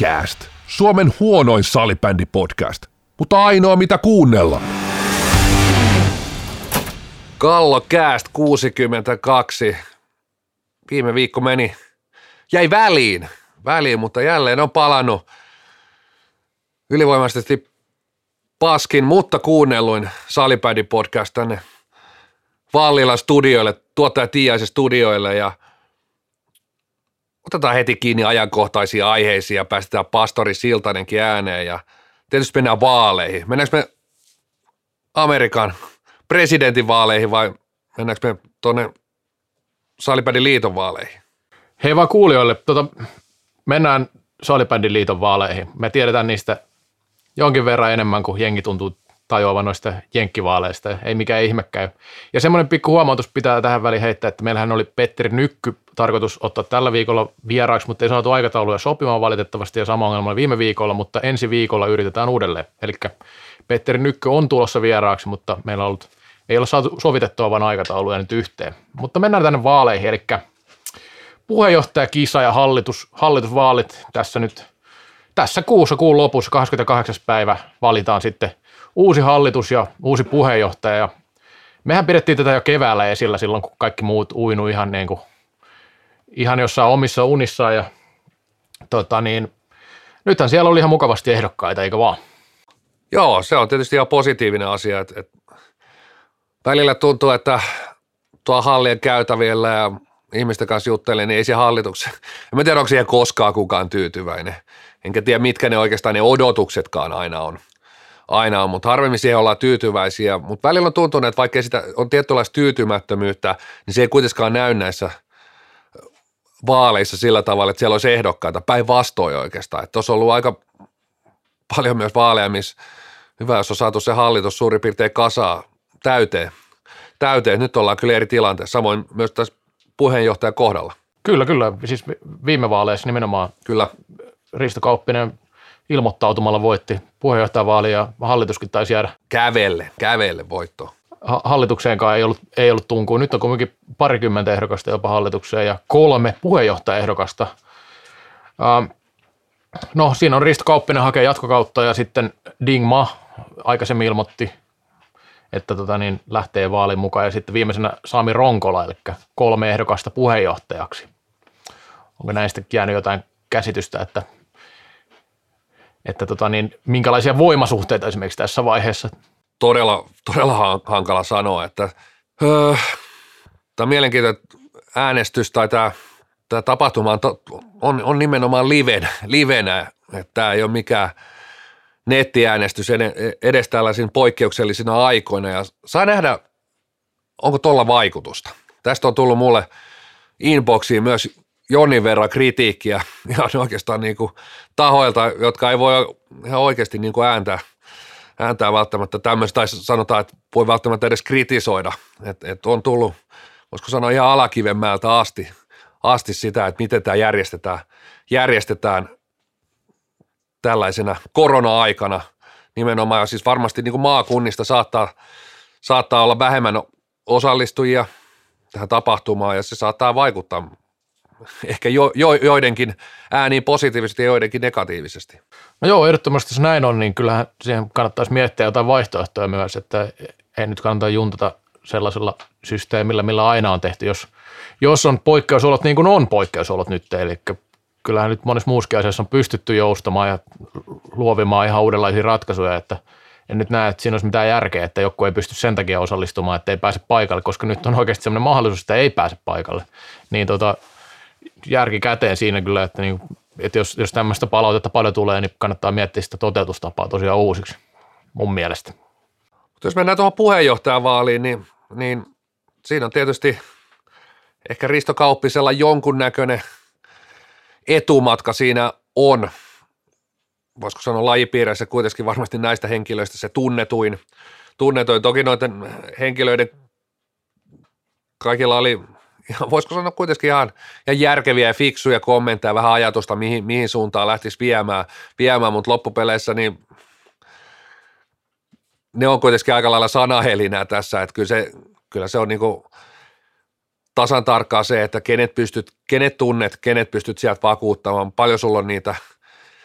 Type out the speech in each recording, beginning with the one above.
Kallokääst, Suomen huonoin salibändipodcast, mutta ainoa mitä kuunnella. Kallokääst 62. Viime viikko meni, jäi väliin, väliin, mutta jälleen on palannut ylivoimaisesti paskin, mutta kuunnelluin salibändipodcast tänne Vallilan studioille, tuottaja Tiaisen studioille ja otetaan heti kiinni ajankohtaisia aiheisiin ja päästetään pastori Siltanenkin ääneen ja tietysti mennään vaaleihin. Mennäänkö me Amerikan presidentinvaaleihin vai mennäänkö me tuonne Salipädin liiton vaaleihin? Hei vaan kuulijoille, tota, mennään Salibändin liiton vaaleihin. Me tiedetään niistä jonkin verran enemmän kuin jengi tuntuu tajuavan noista jenkkivaaleista. Ei mikään ihme käy. Ja semmoinen pikku huomautus pitää tähän väliin heittää, että meillähän oli Petteri Nykky tarkoitus ottaa tällä viikolla vieraaksi, mutta ei saatu aikatauluja sopimaan valitettavasti ja sama ongelma viime viikolla, mutta ensi viikolla yritetään uudelleen. Eli Petteri Nykky on tulossa vieraaksi, mutta meillä on ollut, ei ole saatu sovitettua vain aikatauluja nyt yhteen. Mutta mennään tänne vaaleihin, eli puheenjohtajakisa ja hallitus, hallitusvaalit tässä nyt tässä kuussa, kuun lopussa, 28. päivä valitaan sitten uusi hallitus ja uusi puheenjohtaja. Ja mehän pidettiin tätä jo keväällä esillä silloin, kun kaikki muut uinu ihan, niin kuin, ihan jossain omissa unissaan. Ja, tota niin, nythän siellä oli ihan mukavasti ehdokkaita, eikö vaan? Joo, se on tietysti ihan positiivinen asia. Että, että välillä tuntuu, että tuo hallien käytävillä ja ihmisten kanssa juttelee, niin ei se hallituksen, en tiedä, onko siihen koskaan kukaan tyytyväinen. Enkä tiedä, mitkä ne oikeastaan ne odotuksetkaan aina on aina on, mutta harvemmin siihen ollaan tyytyväisiä. Mutta välillä on tuntunut, että vaikka sitä on tietynlaista tyytymättömyyttä, niin se ei kuitenkaan näy näissä vaaleissa sillä tavalla, että siellä olisi ehdokkaita päinvastoin oikeastaan. Että tuossa on ollut aika paljon myös vaaleja, missä hyvä, jos on saatu se hallitus suurin piirtein kasaa täyteen. täyteen. Nyt ollaan kyllä eri tilanteessa, samoin myös tässä puheenjohtajan kohdalla. Kyllä, kyllä. Siis viime vaaleissa nimenomaan Kyllä. Risto Kauppinen ilmoittautumalla voitti puheenjohtajavaali ja hallituskin taisi jäädä. Kävelle, kävelle voitto. Ha- hallitukseenkaan ei ollut, ei ollut tunkua. Nyt on kuitenkin parikymmentä ehdokasta jopa hallitukseen ja kolme puheenjohtajaehdokasta. Ähm, no siinä on Risto Kauppinen hakee jatkokautta ja sitten Ding Ma aikaisemmin ilmoitti, että tota niin, lähtee vaalin mukaan ja sitten viimeisenä Sami Ronkola, eli kolme ehdokasta puheenjohtajaksi. Onko näistä jäänyt jotain käsitystä, että että tota niin, minkälaisia voimasuhteita esimerkiksi tässä vaiheessa? Todella, todella hankala sanoa, että öö, tämä mielenkiintoinen äänestys tai tämä, tämä tapahtuma on, on, on nimenomaan liven, livenä, että tämä ei ole mikään nettiäänestys edes tällaisina poikkeuksellisina aikoina ja saa nähdä, onko tuolla vaikutusta. Tästä on tullut mulle inboxiin myös jonin verran kritiikkiä ihan oikeastaan niin kuin tahoilta, jotka ei voi ihan oikeasti niin kuin ääntää, ääntää välttämättä tämmöistä, tai sanotaan, että voi välttämättä edes kritisoida, että et on tullut, voisiko sanoa ihan alakivemmältä asti, asti sitä, että miten tämä järjestetään, järjestetään tällaisena korona-aikana nimenomaan, ja siis varmasti niin kuin maakunnista saattaa, saattaa olla vähemmän osallistujia tähän tapahtumaan, ja se saattaa vaikuttaa ehkä jo, jo, joidenkin ääniin positiivisesti ja joidenkin negatiivisesti. No joo, ehdottomasti jos näin on, niin kyllähän siihen kannattaisi miettiä jotain vaihtoehtoja myös, että ei nyt kannata juntata sellaisella systeemillä, millä aina on tehty, jos, jos on poikkeusolot niin kuin on poikkeusolot nyt, eli kyllähän nyt monessa muuskin asiassa on pystytty joustamaan ja luovimaan ihan uudenlaisia ratkaisuja, että en nyt näe, että siinä olisi mitään järkeä, että joku ei pysty sen takia osallistumaan, että ei pääse paikalle, koska nyt on oikeasti sellainen mahdollisuus, että ei pääse paikalle. Niin tota, järki käteen siinä kyllä, että, niin, että jos, jos tämmöistä palautetta paljon tulee, niin kannattaa miettiä sitä toteutustapaa tosiaan uusiksi, mun mielestä. Mutta jos mennään tuohon puheenjohtajavaaliin, niin, niin siinä on tietysti ehkä Risto Kauppisella jonkunnäköinen etumatka siinä on. Voisiko sanoa lajipiireissä kuitenkin varmasti näistä henkilöistä se tunnetuin. tunnetuin. Toki noiden henkilöiden kaikilla oli voisiko sanoa kuitenkin ihan, ihan järkeviä ja fiksuja kommentteja, vähän ajatusta, mihin, mihin suuntaan lähtisi viemään, viemään mutta loppupeleissä niin ne on kuitenkin aika lailla sanahelinää tässä, että kyllä se, kyllä se on niin kuin tasan tarkkaa se, että kenet pystyt, kenet tunnet, kenet pystyt sieltä vakuuttamaan, paljon sulla on niitä,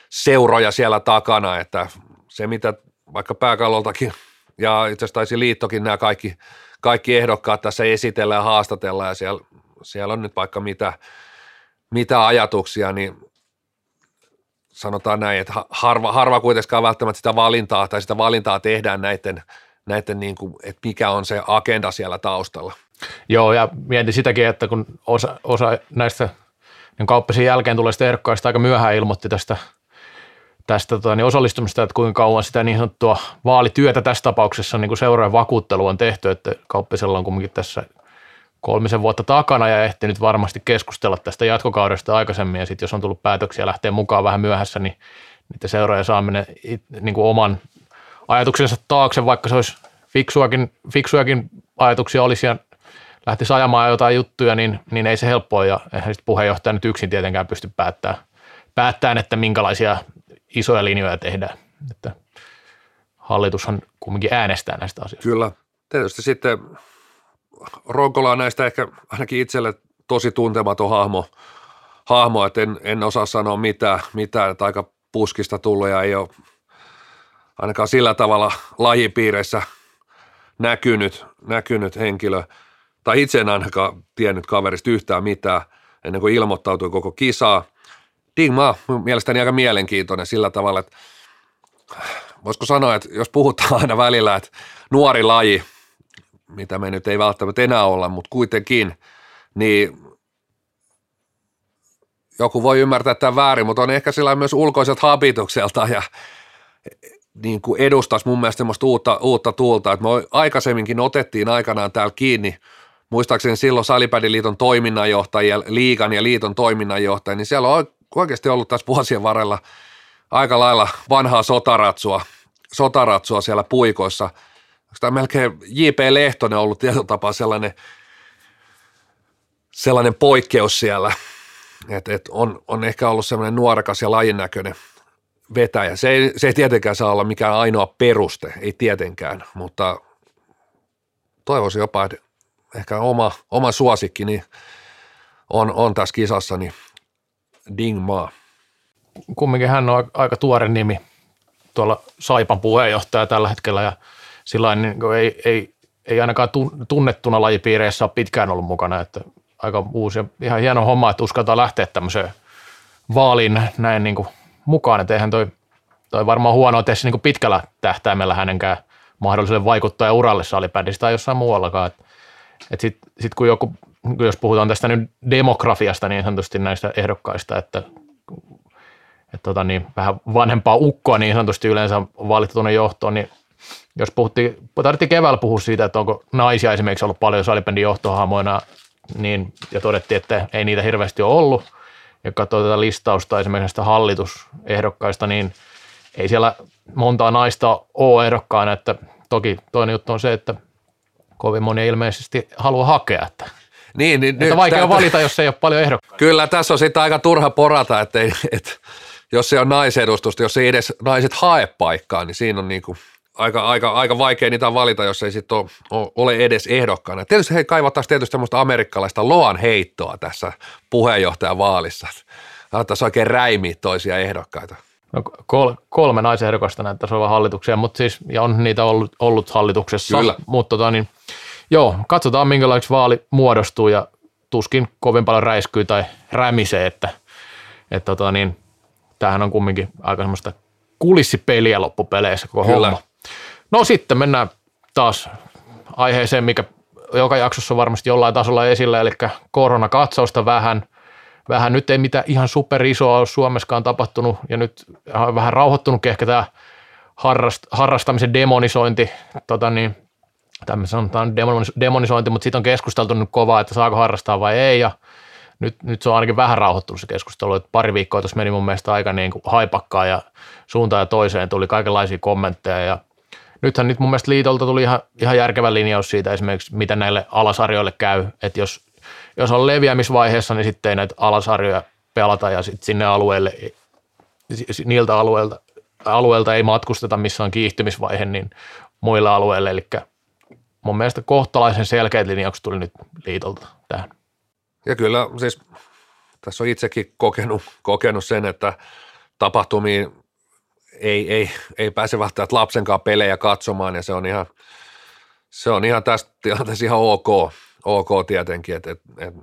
seuroja siellä takana, että se mitä vaikka pääkalloltakin ja itse asiassa taisi liittokin nämä kaikki, kaikki ehdokkaat tässä esitellä ja haastatella ja siellä, siellä on nyt vaikka mitä, mitä ajatuksia, niin sanotaan näin, että harva, harva kuitenkaan välttämättä sitä valintaa tai sitä valintaa tehdään näiden, näiden niin kuin, että mikä on se agenda siellä taustalla. Joo, ja mietin sitäkin, että kun osa, osa näistä niin kauppisen jälkeen tulee sitten aika myöhään ilmoitti tästä, tästä tota, niin osallistumista, että kuinka kauan sitä niin sanottua vaalityötä tässä tapauksessa niin seuraajan vakuuttelu on tehty, että kauppisella on kuitenkin tässä kolmisen vuotta takana ja ehtinyt varmasti keskustella tästä jatkokaudesta aikaisemmin. Ja sitten jos on tullut päätöksiä lähteä mukaan vähän myöhässä, niin niiden seuraaja saaminen niin kuin oman ajatuksensa taakse, vaikka se olisi fiksuakin, fiksuakin ajatuksia olisi ja lähtisi ajamaan jotain juttuja, niin, niin ei se helppoa. Ja eihän sitten puheenjohtaja nyt yksin tietenkään pysty päättämään, päättämään, että minkälaisia isoja linjoja tehdään. Että hallitushan kumminkin äänestää näistä asioista. Kyllä. Tietysti sitten Ronkola on näistä ehkä ainakin itselle tosi tuntematon hahmo, hahmo että en, en osaa sanoa mitään, mitään, että aika puskista tullut ja ei ole ainakaan sillä tavalla lajipiireissä näkynyt, näkynyt henkilö, tai itse en ainakaan tiennyt kaverista yhtään mitään ennen kuin ilmoittautui koko kisaa. Dingma mielestäni aika mielenkiintoinen sillä tavalla, että voisiko sanoa, että jos puhutaan aina välillä, että nuori laji, mitä me nyt ei välttämättä enää olla, mutta kuitenkin, niin joku voi ymmärtää tämän väärin, mutta on ehkä sillä myös ulkoiset habitukselta ja niin kuin edustaisi mun mielestä semmoista uutta, uutta tuulta, että me aikaisemminkin otettiin aikanaan täällä kiinni, muistaakseni silloin Salipädiliiton toiminnanjohtajia, liigan ja liiton toiminnanjohtajia, niin siellä on oikeasti ollut tässä vuosien varrella aika lailla vanhaa sotaratsua, sotaratsua siellä puikoissa. Tämä melkein J.P. Lehtonen on ollut tietyllä tapaa sellainen, sellainen poikkeus siellä, että et on, on ehkä ollut sellainen nuorekas ja lajin näköinen vetäjä. Se ei, se ei tietenkään saa olla mikään ainoa peruste, ei tietenkään, mutta toivoisin jopa, että ehkä oma, oma suosikki niin on, on tässä kisassa, niin Ding Ma. Kumminkin hän on aika tuore nimi tuolla Saipan puheenjohtaja tällä hetkellä ja sillä niin ei, ei, ei ainakaan tunnettuna lajipiireissä ole pitkään ollut mukana, että aika uusi ja ihan hieno homma, että uskaltaa lähteä tämmöiseen vaaliin näin niin kuin mukaan, että eihän toi, toi varmaan huono tässä niin pitkällä tähtäimellä hänenkään mahdollisuuden vaikuttaa uralle salibändissä tai jossain muuallakaan. Että et sitten sit kun joku, jos puhutaan tästä nyt demografiasta niin sanotusti näistä ehdokkaista, että et tota niin, vähän vanhempaa ukkoa niin sanotusti yleensä valittu tuonne johtoon, niin jos puhuttiin, tarvittiin keväällä puhua siitä, että onko naisia esimerkiksi ollut paljon salibändin johtohaamoina, niin, ja todettiin, että ei niitä hirveästi ole ollut, ja katsoo tätä listausta esimerkiksi näistä hallitusehdokkaista, niin ei siellä montaa naista ole ehdokkaana, että toki toinen juttu on se, että kovin moni ilmeisesti haluaa hakea, että niin, niin, että vaikea täältä, valita, jos ei ole paljon ehdokkaita. Kyllä, tässä on sitten aika turha porata, että, ei, että jos se on naisedustusta, jos ei edes naiset hae paikkaa, niin siinä on niin kuin aika, aika, aika vaikea niitä valita, jos ei sitten ole, ole edes ehdokkaana. Tietysti he kaivattaisiin tietysti semmoista amerikkalaista loan heittoa tässä puheenjohtajan vaalissa. Alettaisiin oikein räimiä toisia ehdokkaita. No, kol, kolme naisehdokasta näyttäisi olevan hallituksia, mutta siis, ja on niitä ollut, ollut hallituksessa. Kyllä. Mutta tota, niin, joo, katsotaan minkälaiseksi vaali muodostuu ja tuskin kovin paljon räiskyy tai rämisee, että, että tota, niin, tämähän on kumminkin aika semmoista kulissipeliä loppupeleissä koko Kyllä. homma. No sitten mennään taas aiheeseen, mikä joka jaksossa varmasti jollain tasolla esillä, eli koronakatsausta vähän – vähän nyt ei mitään ihan superisoa ole Suomessakaan tapahtunut ja nyt on vähän rauhoittunut ehkä tämä harrast, harrastamisen demonisointi, tota niin, tämmöinen sanotaan demonisointi, mutta siitä on keskusteltu nyt kovaa, että saako harrastaa vai ei ja nyt, nyt se on ainakin vähän rauhoittunut se keskustelu, että pari viikkoa tuossa meni mun mielestä aika niin kuin haipakkaa ja suuntaan ja toiseen tuli kaikenlaisia kommentteja ja nythän nyt mun mielestä liitolta tuli ihan, ihan järkevä linjaus siitä esimerkiksi, mitä näille alasarjoille käy, että jos jos on leviämisvaiheessa, niin sitten ei näitä alasarjoja pelata ja sitten sinne alueelle, niiltä alueilta, alueelta ei matkusteta, missä on kiihtymisvaihe, niin muille alueille. Eli mun mielestä kohtalaisen selkeät linjaukset tuli nyt liitolta tähän. Ja kyllä siis tässä on itsekin kokenut, kokenut sen, että tapahtumiin ei, ei, ei pääse välttämättä lapsenkaan pelejä katsomaan ja se on ihan, se on ihan tästä tilanteessa ihan ok, ok tietenkin, että et, et,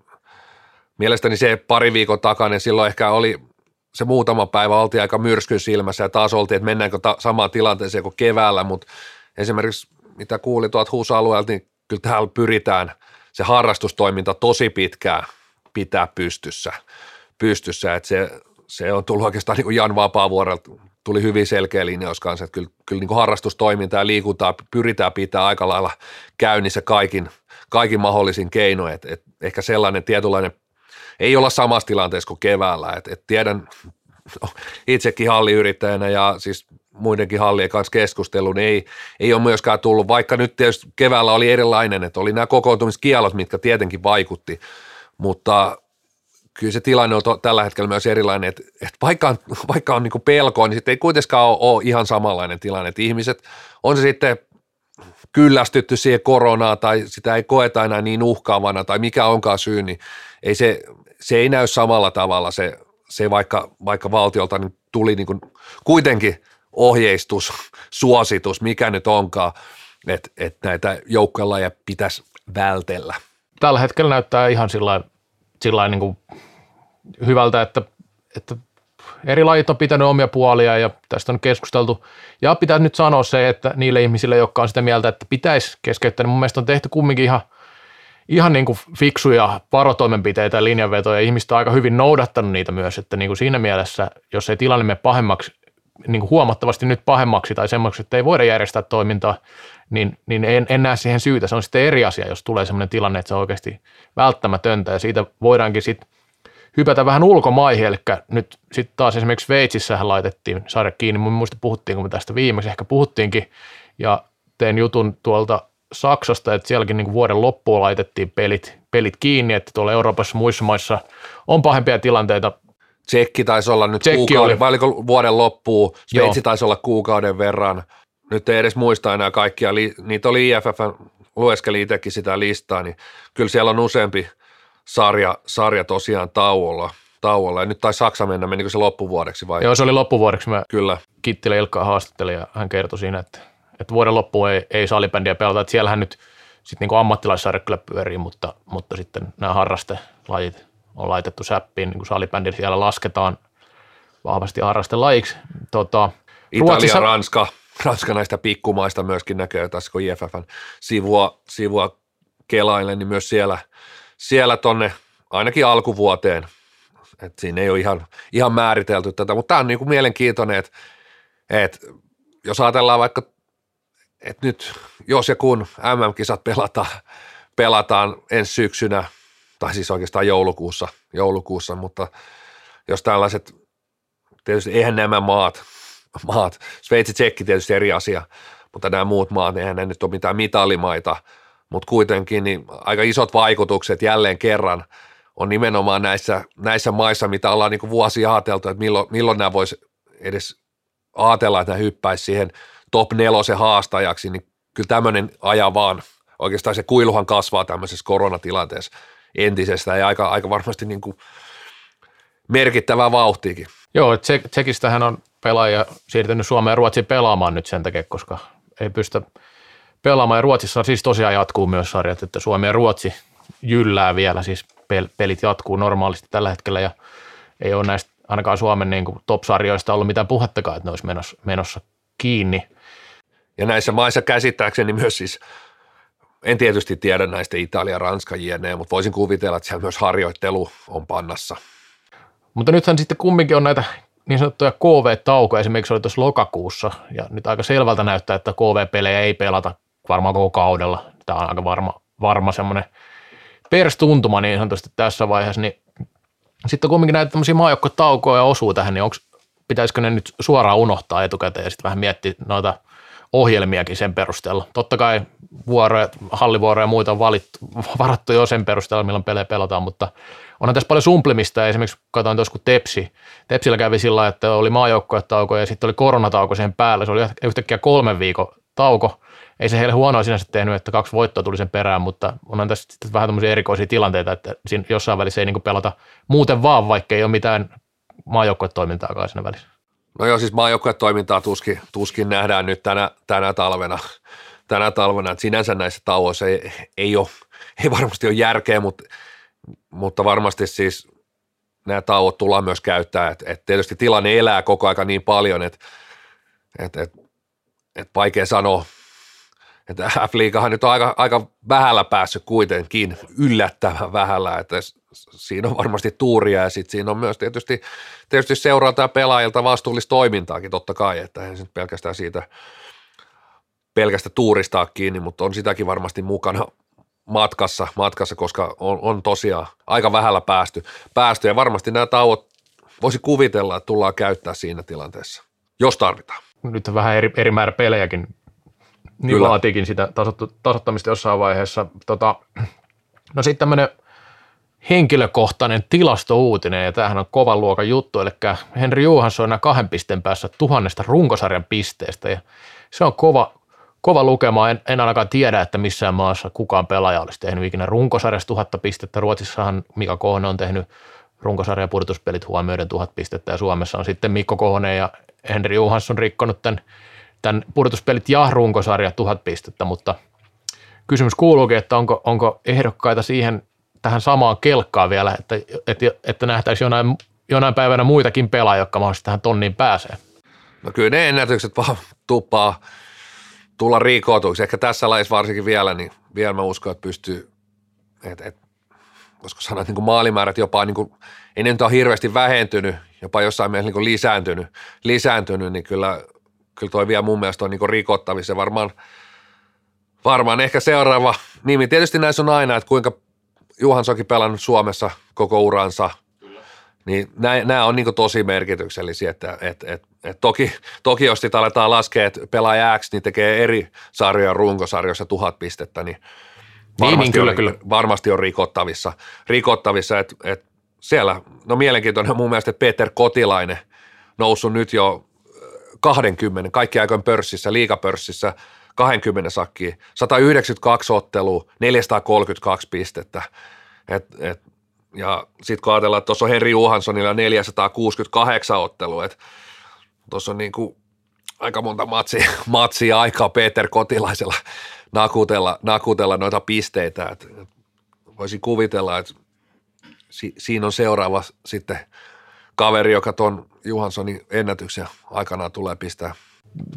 mielestäni se pari viikon takana, silloin ehkä oli se muutama päivä oltiin aika myrskyn silmässä ja taas oltiin, että mennäänkö ta- samaan tilanteeseen kuin keväällä, mutta esimerkiksi mitä kuuli tuolta HUS-alueelta, niin kyllä täällä pyritään se harrastustoiminta tosi pitkään pitää pystyssä, pystyssä. Että se, se on tullut oikeastaan niin kuin Jan Vapaavuorelta, tuli hyvin selkeä linjaus kanssa, että kyllä, kyllä niin kuin ja liikuntaa pyritään pitää aika lailla käynnissä kaikin, kaikin mahdollisin keinoin, että, että ehkä sellainen tietynlainen ei olla samassa tilanteessa kuin keväällä. Et, et tiedän no, itsekin halliyrittäjänä ja siis muidenkin hallien kanssa keskustelun, niin ei, ei ole myöskään tullut, vaikka nyt tietysti keväällä oli erilainen, että oli nämä kokoontumiskielot, mitkä tietenkin vaikutti, mutta kyllä se tilanne on to, tällä hetkellä myös erilainen, että, että vaikka on, vaikka on niin pelkoa, niin sitten ei kuitenkaan ole, ole ihan samanlainen tilanne, että ihmiset, on se sitten kyllästytty siihen koronaan tai sitä ei koeta enää niin uhkaavana tai mikä onkaan syy, niin ei se, se ei näy samalla tavalla se, se vaikka, vaikka valtiolta niin tuli niin kuin kuitenkin ohjeistus, suositus, mikä nyt onkaan, että, että näitä joukkoja pitäisi vältellä. Tällä hetkellä näyttää ihan sillä sillä niin kuin hyvältä, että, että eri lajit on pitänyt omia puolia ja tästä on keskusteltu. Ja pitää nyt sanoa se, että niille ihmisille, jotka on sitä mieltä, että pitäisi keskeyttää, niin mun mielestä on tehty kumminkin ihan – ihan niin kuin fiksuja varotoimenpiteitä ja linjanvetoja. Ihmiset on aika hyvin noudattanut niitä myös, että niin kuin siinä mielessä, jos ei tilanne mene pahemmaksi, niin kuin huomattavasti nyt pahemmaksi tai semmoiksi, että ei voida järjestää toimintaa, niin, niin en, en näe siihen syytä. Se on sitten eri asia, jos tulee sellainen tilanne, että se on oikeasti välttämätöntä. Ja siitä voidaankin sitten hypätä vähän ulkomaihin, eli nyt sitten taas esimerkiksi Sveitsissähän laitettiin sarja kiinni, mun muista puhuttiin, me tästä viimeksi? Ehkä puhuttiinkin, ja tein jutun tuolta Saksasta, että sielläkin niin vuoden loppuun laitettiin pelit, pelit kiinni, että tuolla Euroopassa muissa maissa on pahempia tilanteita. Tsekki taisi olla nyt Tsekki kuukauden, oli. vai oliko vuoden loppuun, Sveitsi Joo. taisi olla kuukauden verran. Nyt ei edes muista enää kaikkia, niitä oli IFF, lueskeli itsekin sitä listaa, niin kyllä siellä on useampi sarja, sarja tosiaan tauolla. tauolla. Ja nyt taisi Saksa mennä, menikö se loppuvuodeksi vai? Joo, se oli loppuvuodeksi. Mä Kyllä. Kittilä Ilkkaa haastattelin ja hän kertoi siinä, että että vuoden loppuun ei, ei salibändiä pelata, että siellähän nyt sitten niin ammattilaissarja kyllä pyörii, mutta, mutta sitten nämä harrastelajit on laitettu säppiin, niin kuin salibändi siellä lasketaan vahvasti harrastelajiksi. Tota, Italia, Ruotsissa... Ranska, Ranska näistä pikkumaista myöskin näkee tässä, kun IFFn sivua, sivua kelailen, niin myös siellä, siellä tonne ainakin alkuvuoteen, että siinä ei ole ihan, ihan määritelty tätä, mutta tämä on niin kuin mielenkiintoinen, että, että jos ajatellaan vaikka että nyt jos ja kun MM-kisat pelataan, pelataan ensi syksynä, tai siis oikeastaan joulukuussa, joulukuussa, mutta jos tällaiset, tietysti eihän nämä maat, maat, Sveitsi, Tsekki tietysti eri asia, mutta nämä muut maat, eihän ne nyt ole mitään mitalimaita, mutta kuitenkin niin aika isot vaikutukset jälleen kerran on nimenomaan näissä, näissä maissa, mitä ollaan niin vuosia ajateltu, että milloin, milloin nämä voisi edes ajatella, että nämä hyppäisi siihen – top nelosen haastajaksi, niin kyllä tämmöinen aja vaan, oikeastaan se kuiluhan kasvaa tämmöisessä koronatilanteessa entisestä ja aika, aika varmasti niin kuin merkittävää vauhtiakin. Joo, Tsek- Tsekistähän on pelaaja siirtynyt Suomeen ja Ruotsiin pelaamaan nyt sen takia, koska ei pystytä pelaamaan. Ja Ruotsissa siis tosiaan jatkuu myös sarjat, että Suomi ja Ruotsi jyllää vielä, siis pel- pelit jatkuu normaalisti tällä hetkellä ja ei ole näistä ainakaan Suomen niin kuin top-sarjoista ollut mitään puhettakaan, että ne olisi menossa, menossa kiinni. Ja näissä maissa käsittääkseni myös siis, en tietysti tiedä näistä Italia, Ranska, jne, mutta voisin kuvitella, että siellä myös harjoittelu on pannassa. Mutta nythän sitten kumminkin on näitä niin sanottuja KV-taukoja, esimerkiksi oli tuossa lokakuussa, ja nyt aika selvältä näyttää, että KV-pelejä ei pelata varmaan koko kaudella. Tämä on aika varma, varma semmoinen perstuntuma niin sanotusti tässä vaiheessa, niin sitten kumminkin näitä tämmöisiä maajoukko-taukoja osuu tähän, niin onko, pitäisikö ne nyt suoraan unohtaa etukäteen ja sitten vähän miettiä noita – ohjelmiakin sen perusteella. Totta kai vuoroja, hallivuoroja ja muita on valittu, varattu jo sen perusteella, milloin pelejä pelataan, mutta onhan tässä paljon sumplimista. Esimerkiksi katsoin tuossa, kun Tepsi, Tepsillä kävi sillä että oli maajoukkojetauko ja sitten oli koronatauko sen päällä. Se oli yhtäkkiä kolmen viikon tauko. Ei se heille huonoa sinänsä tehnyt, että kaksi voittoa tuli sen perään, mutta onhan tässä sitten vähän tämmöisiä erikoisia tilanteita, että siinä jossain välissä ei niin pelata muuten vaan, vaikka ei ole mitään maajoukkoetoimintaakaan siinä välissä. No joo, siis maajoukkuetoimintaa tuskin, tuskin nähdään nyt tänä, tänä talvena. Tänä talvena. että sinänsä näissä tauoissa ei, ei, ole, ei varmasti ole järkeä, mutta, mutta varmasti siis nämä tauot tullaan myös käyttää. Et, et tietysti tilanne elää koko aika niin paljon, että et, et, et vaikea sanoa, että F-liigahan nyt on aika, aika vähällä päässyt kuitenkin, yllättävän vähällä, että siinä on varmasti tuuria ja sitten siinä on myös tietysti, tietysti seurata pelaajilta vastuullista toimintaakin totta kai, että ei nyt pelkästään siitä pelkästä tuuristaa kiinni, mutta on sitäkin varmasti mukana matkassa, matkassa koska on, on tosiaan aika vähällä päästy, päästy ja varmasti nämä tauot voisi kuvitella, että tullaan käyttää siinä tilanteessa, jos tarvitaan. Nyt on vähän eri, eri määrä pelejäkin niin Kyllä. vaatiikin sitä tasottamista jossain vaiheessa. Tota, no sitten tämmöinen henkilökohtainen tilastouutinen, ja tämähän on kovan luokan juttu, eli Henri Johansson on enää kahden pisteen päässä tuhannesta runkosarjan pisteestä, ja se on kova, kova lukema. En, en ainakaan tiedä, että missään maassa kukaan pelaaja olisi tehnyt ikinä runkosarjasta tuhatta pistettä. Ruotsissahan Mika Kohonen on tehnyt runkosarjan pudotuspelit huomioiden tuhat pistettä, ja Suomessa on sitten Mikko Kohonen ja Henri Johansson rikkonut tämän tämän pudotuspelit ja runkosarja tuhat pistettä, mutta kysymys kuuluukin, että onko, onko ehdokkaita siihen tähän samaan kelkkaan vielä, että, että, että nähtäisiin jonain, jonain päivänä muitakin pelaajia, jotka mahdollisesti tähän tonniin pääsee. No kyllä ne ennätykset vaan tuppaa tulla riikoutuiksi. Ehkä tässä lajissa varsinkin vielä, niin vielä mä uskon, että pystyy, että, että koska sanoit, niin kuin maalimäärät jopa, niin kuin, ei ne nyt ole hirveästi vähentynyt, jopa jossain mielessä niin kuin lisääntynyt, lisääntynyt, niin kyllä kyllä toi vielä mun mielestä on niin rikottavissa. Varmaan, varmaan ehkä seuraava nimi. Tietysti näissä on aina, että kuinka Juhansokin pelannut Suomessa koko uransa. Kyllä. Niin nämä on niin tosi merkityksellisiä, että et, et, et toki, toki jos sitä aletaan laskea, että pelaaja X niin tekee eri sarjoja runkosarjoissa tuhat pistettä, niin varmasti, niin, niin, kyllä, on, kyllä. varmasti on rikottavissa, rikottavissa että et siellä, no mielenkiintoinen mun mielestä, että Peter Kotilainen noussut nyt jo 20, kaikki aikoin pörssissä, liikapörssissä 20 sakki, 192 ottelua, 432 pistettä. Et, et, ja sitten kun ajatellaan, että tuossa on Henri Johanssonilla 468 ottelua, että tuossa on niin kuin aika monta matsia, matsia aikaa Peter Kotilaisella nakutella, nakutella noita pisteitä. Et, et voisin kuvitella, että si, siinä on seuraava sitten kaveri, joka tuon Johanssonin ennätyksen aikanaan tulee pistää.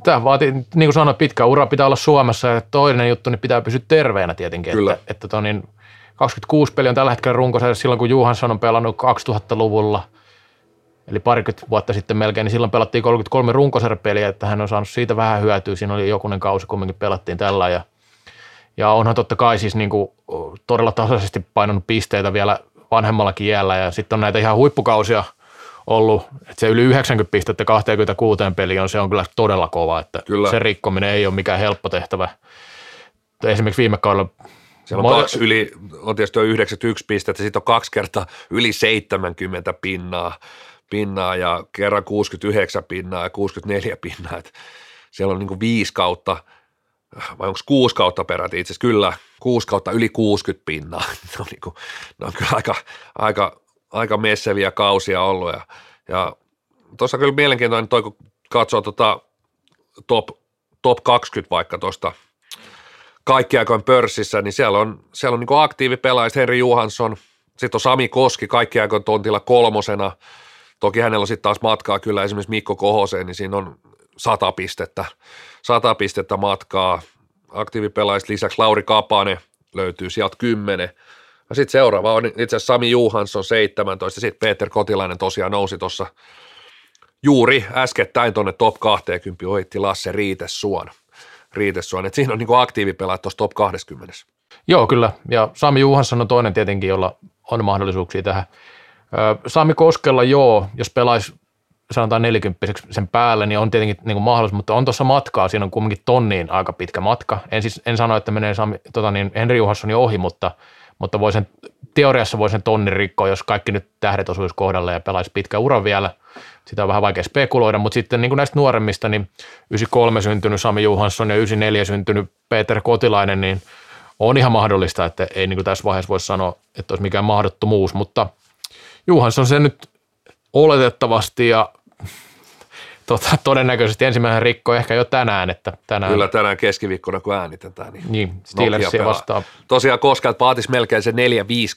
Tämä vaatii, niin kuin sanoin, pitkä ura pitää olla Suomessa ja toinen juttu, niin pitää pysyä terveenä tietenkin. Kyllä. Että, että to, niin 26 peli on tällä hetkellä runkosarjassa silloin, kun Johansson on pelannut 2000-luvulla, eli parikymmentä vuotta sitten melkein, niin silloin pelattiin 33 runkosarjapeliä, että hän on saanut siitä vähän hyötyä. Siinä oli jokunen kausi, kumminkin pelattiin tällä ja, ja onhan totta kai siis niin kuin todella tasaisesti painanut pisteitä vielä vanhemmallakin iällä ja sitten on näitä ihan huippukausia – ollut, että se yli 90 pistettä 26 peliin on, se on kyllä todella kova, että kyllä. se rikkominen ei ole mikään helppo tehtävä. Esimerkiksi viime kaudella siellä on kaksi yli, on tietysti 91 pistettä, sitten on kaksi kertaa yli 70 pinnaa, pinnaa ja kerran 69 pinnaa ja 64 pinnaa. että siellä on niin kuin viisi kautta, vai onko kuusi kautta peräti itse asiassa, kyllä, kuusi kautta yli 60 pinnaa. Ne on, niin kuin, ne on kyllä aika, aika aika messeviä kausia ollut ja, ja tuossa kyllä mielenkiintoinen toi, kun katsoo tota top, top 20 vaikka tuosta kaikkiaikoin pörssissä, niin siellä on, siellä on niin aktiivipelaajista Henri Johansson, sitten on Sami Koski kaikkiaikoin tontilla kolmosena, toki hänellä on sitten taas matkaa kyllä esimerkiksi Mikko Kohoseen, niin siinä on sata pistettä, sata pistettä matkaa, aktiivipelaajista lisäksi Lauri Kapane löytyy sieltä 10, No sitten seuraava on itse asiassa Sami Juhansson 17, sitten Peter Kotilainen tosiaan nousi tuossa juuri äskettäin tuonne top 20, ohitti Lasse Riitesuon. Riitesuon. Et siinä on niinku aktiivipelaat tuossa top 20. Joo, kyllä. Ja Sami Juhansson on toinen tietenkin, jolla on mahdollisuuksia tähän. Sami Koskella, joo, jos pelaisi sanotaan 40 sen päälle, niin on tietenkin niin kuin mahdollisuus, mutta on tuossa matkaa, siinä on kumminkin tonniin aika pitkä matka. En, siis, en sano, että menee Sami, tota niin, Henri Juhassoni ohi, mutta – mutta voi sen, teoriassa voi sen tonnin rikkoa, jos kaikki nyt tähdet osuisi kohdalle ja pelaisi pitkä ura vielä. Sitä on vähän vaikea spekuloida, mutta sitten niin kuin näistä nuoremmista, niin 93 syntynyt Sami Johansson ja 94 syntynyt Peter Kotilainen, niin on ihan mahdollista, että ei niin kuin tässä vaiheessa voi sanoa, että olisi mikään mahdottomuus, mutta Johansson se nyt oletettavasti ja tota, todennäköisesti ensimmäinen rikko ehkä jo tänään. Että tänään Kyllä tänään keskiviikkona, kun äänitetään. Niin Niin, Steelersia pelaa. vastaan. Tosiaan Koskelta vaatisi melkein se 4-5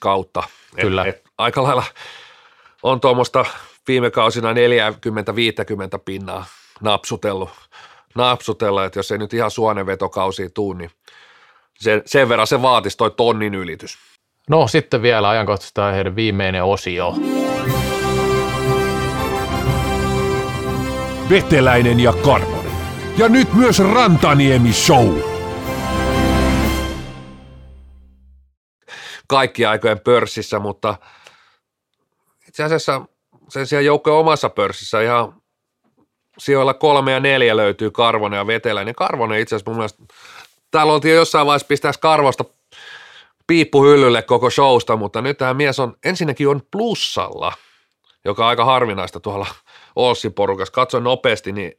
kautta. Et- Kyllä. Et, aika lailla on tuommoista viime kausina 40-50 pinnaa napsutellut. Napsutella, että jos ei nyt ihan suonenvetokausia tuu, niin sen, sen verran se vaatisi toi tonnin ylitys. No sitten vielä ajankohtaista aiheiden viimeinen osio. Veteläinen ja Karvonen. Ja nyt myös Rantaniemi Show. Kaikki aikojen pörssissä, mutta itse asiassa sen sijaan joukkojen omassa pörssissä ihan sijoilla kolme ja neljä löytyy Karvonen ja Veteläinen. Karvonen itse asiassa mun mielestä, täällä oltiin jo jossain vaiheessa pistää Karvosta piippuhyllylle koko showsta, mutta nyt tämä mies on ensinnäkin on plussalla, joka on aika harvinaista tuolla Olssin porukassa. Katsoin nopeasti, niin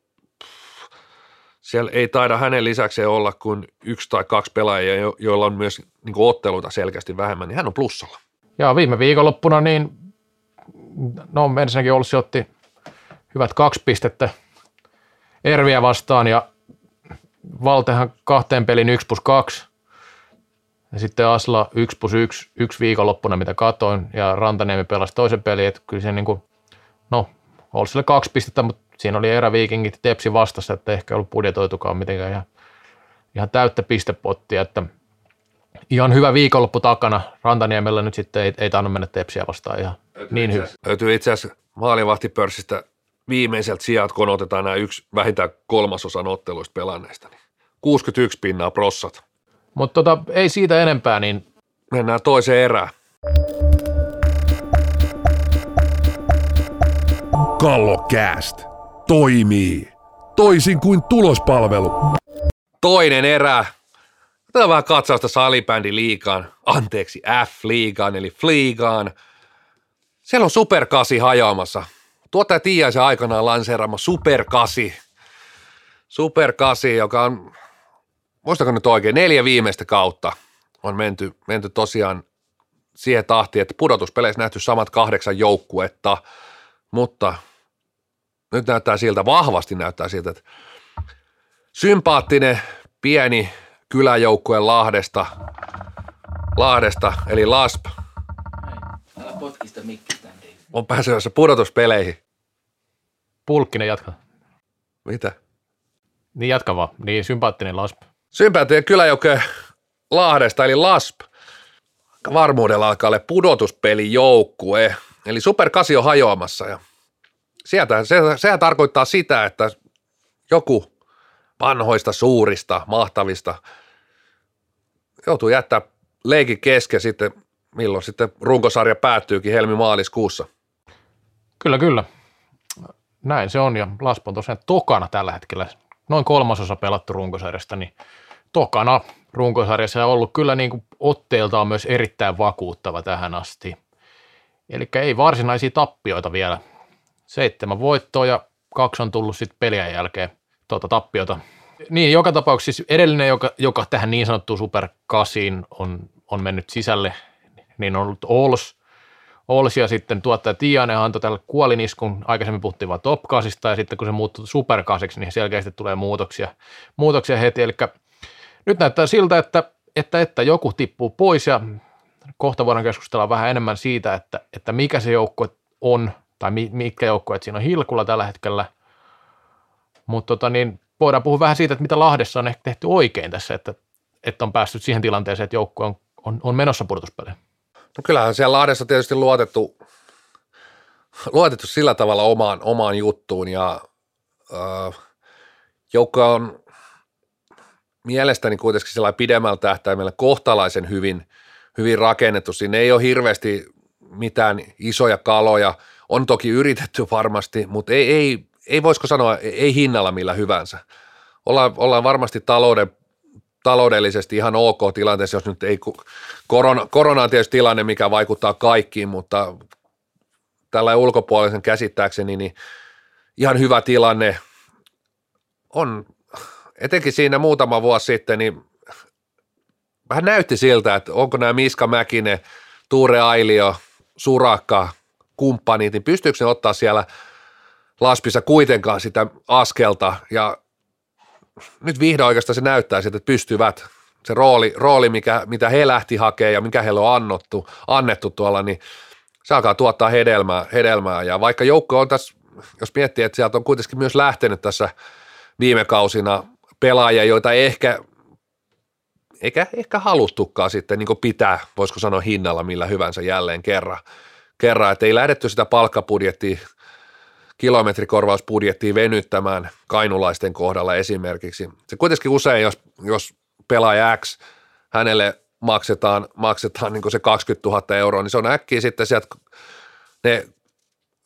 siellä ei taida hänen lisäkseen olla kuin yksi tai kaksi pelaajia, jo- joilla on myös niin otteluita selkeästi vähemmän, niin hän on plussalla. Ja viime viikonloppuna niin, no ensinnäkin Olssi otti hyvät kaksi pistettä Erviä vastaan ja Valtehan kahteen pelin 1 plus 2. Ja sitten Asla 1 plus 1, yksi viikonloppuna, mitä katoin, ja Rantaniemi pelasi toisen pelin, että kyllä se niin kuin, no, Olssille kaksi pistettä, mutta siinä oli eräviikingit ja Tepsi vastassa, että ehkä ei ollut budjetoitukaan mitenkään ihan, ihan täyttä pistepottia, että ihan hyvä viikonloppu takana. Rantaniemellä nyt sitten ei, ei tainnut mennä Tepsiä vastaan ihan niin hyvin. Löytyy itse asiassa maalivahtipörssistä viimeiseltä sijat, kun otetaan nämä yksi vähintään kolmasosan otteluista pelanneista. Niin 61 pinnaa prossat. Mutta tota, ei siitä enempää, niin Mennään toiseen erään. Kallokääst toimii. Toisin kuin tulospalvelu. Toinen erä. Otetaan vähän katsausta salibändi liigaan, anteeksi F-liigaan eli Fliigaan. Siellä on Super 8 hajoamassa. Tuottaja Tiiaisen aikanaan lanseeraama Super 8. Super 8, joka on, muistako nyt oikein, neljä viimeistä kautta on menty, menty tosiaan siihen tahtiin, että pudotuspeleissä nähty samat kahdeksan joukkuetta, mutta nyt näyttää siltä, vahvasti näyttää siltä, että sympaattinen pieni kyläjoukkue Lahdesta, Lahdesta eli LASP Älä potkista mikkistä. Niin. on pääsemässä pudotuspeleihin. pulkkinen jatka. Mitä? Niin jatka vaan. Niin sympaattinen lasp. Sympaattinen kyläjoukkue Lahdesta eli LASP. Varmuudella alkaa olla pudotuspelijoukkue. Eli Super 8 on hajoamassa ja sieltä, se, sehän tarkoittaa sitä, että joku vanhoista, suurista, mahtavista joutuu jättää leikin kesken sitten, milloin sitten runkosarja päättyykin helmi-maaliskuussa. Kyllä, kyllä. Näin se on ja Lasp on tosiaan tokana tällä hetkellä. Noin kolmasosa pelattu runkosarjasta, niin tokana runkosarjassa on ollut kyllä niin kuin otteeltaan myös erittäin vakuuttava tähän asti. Eli ei varsinaisia tappioita vielä. Seitsemän voittoa ja kaksi on tullut sitten pelien jälkeen tuota tappiota. Niin, joka tapauksessa siis edellinen, joka, joka tähän niin sanottuun Super 8 on, on mennyt sisälle, niin on ollut Ols, Ols ja sitten tuottaja Tianen antoi tälle kuoliniskun. Aikaisemmin puhuttiin vain Top 8 ja sitten kun se muuttui Super 8, niin selkeästi tulee muutoksia, muutoksia heti. Eli nyt näyttää siltä, että, että, että joku tippuu pois ja kohta voidaan keskustella vähän enemmän siitä, että, että mikä se joukkue on tai mi, mitkä joukkueet siinä on hilkulla tällä hetkellä. Mutta tota, niin voidaan puhua vähän siitä, että mitä Lahdessa on ehkä tehty oikein tässä, että, että on päässyt siihen tilanteeseen, että joukkue on, on, on menossa pudotuspeleihin. No kyllähän siellä Lahdessa tietysti luotettu, luotettu sillä tavalla omaan, omaan juttuun ja äh, joukko on mielestäni kuitenkin sellainen pidemmällä tähtäimellä kohtalaisen hyvin, hyvin rakennettu. Siinä ei ole hirveästi mitään isoja kaloja. On toki yritetty varmasti, mutta ei, ei, ei voisiko sanoa, ei hinnalla millä hyvänsä. Ollaan, ollaan varmasti talouden taloudellisesti ihan ok tilanteessa, jos nyt ei, korona, korona on tietysti tilanne, mikä vaikuttaa kaikkiin, mutta tällä ulkopuolisen käsittääkseni, niin ihan hyvä tilanne on, etenkin siinä muutama vuosi sitten, niin vähän näytti siltä, että onko nämä Miska Mäkinen, Tuure Ailio, Surakka, kumppanit, niin pystyykö ne ottaa siellä Laspissa kuitenkaan sitä askelta ja nyt vihdoin oikeastaan se näyttää siltä, että pystyvät se rooli, rooli mikä, mitä he lähti hakemaan ja mikä heille on annettu, annettu tuolla, niin se alkaa tuottaa hedelmää, hedelmää. Ja vaikka joukko on tässä, jos miettii, että sieltä on kuitenkin myös lähtenyt tässä viime kausina pelaajia, joita ei ehkä, eikä ehkä haluttukaan sitten niin pitää, voisiko sanoa hinnalla millä hyvänsä jälleen kerran. Kerran että ei lähdetty sitä palkkapudjettia kilometrikorvausbudjettia venyttämään kainulaisten kohdalla esimerkiksi. Se kuitenkin usein, jos, jos pelaaja X, hänelle maksetaan, maksetaan niin se 20 000 euroa, niin se on äkkiä sitten sieltä ne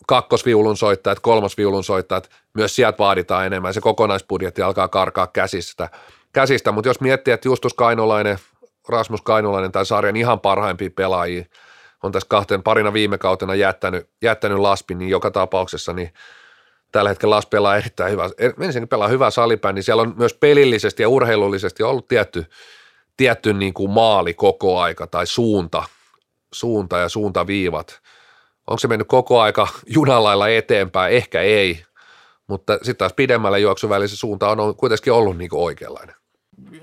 kakkosviulun soittajat, kolmosviulun soittajat, myös sieltä vaaditaan enemmän. Se kokonaisbudjetti alkaa karkaa käsistä, käsistä. mutta jos miettii, että Justus Kainulainen, Rasmus Kainulainen tai sarjan ihan parhaimpia pelaajia – on tässä kahteen parina viime kautena jättänyt, jättänyt Laspin, niin joka tapauksessa niin tällä hetkellä Las pelaa erittäin hyvä, ensinnäkin pelaa hyvää salipää, niin siellä on myös pelillisesti ja urheilullisesti ollut tietty, tietty niin kuin maali koko aika tai suunta, suunta ja suuntaviivat. Onko se mennyt koko aika junalailla eteenpäin? Ehkä ei, mutta sitten taas pidemmällä juoksuvälissä suunta on kuitenkin ollut niin kuin oikeanlainen.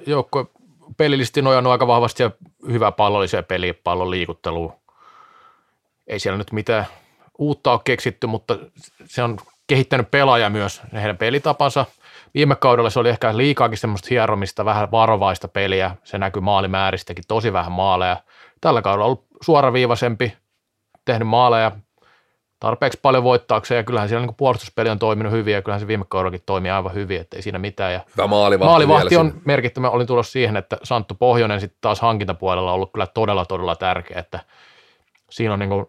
Joukko pelillisesti nojannut aika vahvasti ja hyvä pallolliseen peliin, pallon liikutteluun ei siellä nyt mitään uutta ole keksitty, mutta se on kehittänyt pelaaja myös heidän pelitapansa. Viime kaudella se oli ehkä liikaakin semmoista hieromista, vähän varovaista peliä. Se näkyy maalimääristäkin, tosi vähän maaleja. Tällä kaudella on ollut suoraviivaisempi, tehnyt maaleja tarpeeksi paljon voittaakseen ja kyllähän siellä niin puolustuspeli on toiminut hyvin ja kyllähän se viime kaudellakin toimii aivan hyvin, että ei siinä mitään. Ja Hyvä maalivahti, maalivahti on merkittävä. Olin tulossa siihen, että Santtu Pohjonen sitten taas hankintapuolella on ollut kyllä todella todella tärkeä, että siinä on niin kuin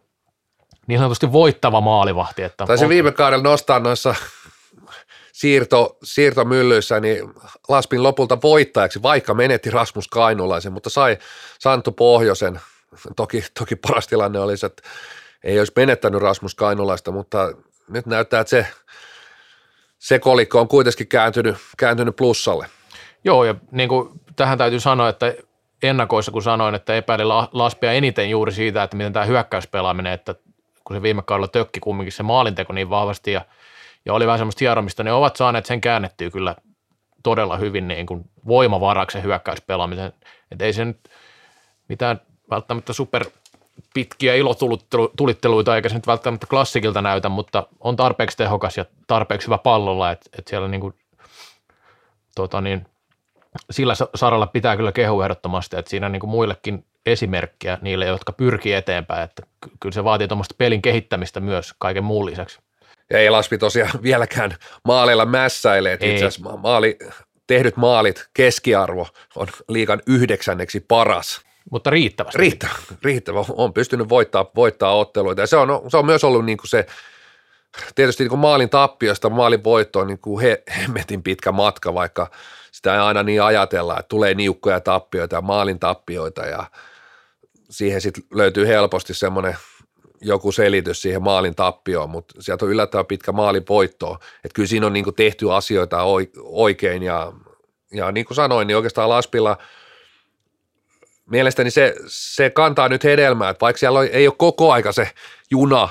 niin sanotusti voittava maalivahti. Että Taisin viime kaudella nostaa noissa siirto, siirtomyllyissä niin Laspin lopulta voittajaksi, vaikka menetti Rasmus Kainulaisen, mutta sai Santtu Pohjosen. Toki, toki paras tilanne olisi, että ei olisi menettänyt Rasmus Kainulaista, mutta nyt näyttää, että se, se kolikko on kuitenkin kääntynyt, kääntynyt plussalle. Joo, ja niin kuin tähän täytyy sanoa, että ennakoissa, kun sanoin, että epäilin Laspia eniten juuri siitä, että miten tämä hyökkäyspelaaminen, että kun se viime kaudella tökki kumminkin se maalinteko niin vahvasti ja, ja oli vähän semmoista hieromista, niin ovat saaneet sen käännettyä kyllä todella hyvin niin kuin voimavaraksi se hyökkäyspelaamisen. Että ei se nyt mitään välttämättä super pitkiä ilotulitteluita eikä se nyt välttämättä klassikilta näytä, mutta on tarpeeksi tehokas ja tarpeeksi hyvä pallolla, että, että siellä niin kuin, tota niin, sillä saralla pitää kyllä kehua ehdottomasti, että siinä niin kuin muillekin esimerkkiä niille, jotka pyrkii eteenpäin, että kyllä se vaatii tuommoista pelin kehittämistä myös kaiken muun lisäksi. Ja ei Laspi tosiaan vieläkään maaleilla mässäile, että itse asiassa maali, tehdyt maalit keskiarvo on liikan yhdeksänneksi paras. Mutta riittävästi. Riittävä, riittävä. On pystynyt voittaa, voittaa otteluita ja se on, se on myös ollut niin kuin se, tietysti niin kuin maalin tappiosta maalin voittoon niin kuin he, hemmetin pitkä matka, vaikka sitä ei aina niin ajatella, että tulee niukkoja tappioita ja maalin tappioita ja – siihen sitten löytyy helposti semmoinen joku selitys siihen maalin tappioon, mutta sieltä on yllättävän pitkä maalin voitto. Että kyllä siinä on niin tehty asioita oikein ja, ja niin kuin sanoin, niin oikeastaan Laspilla mielestäni se, se kantaa nyt hedelmää, että vaikka siellä ei ole koko aika se juna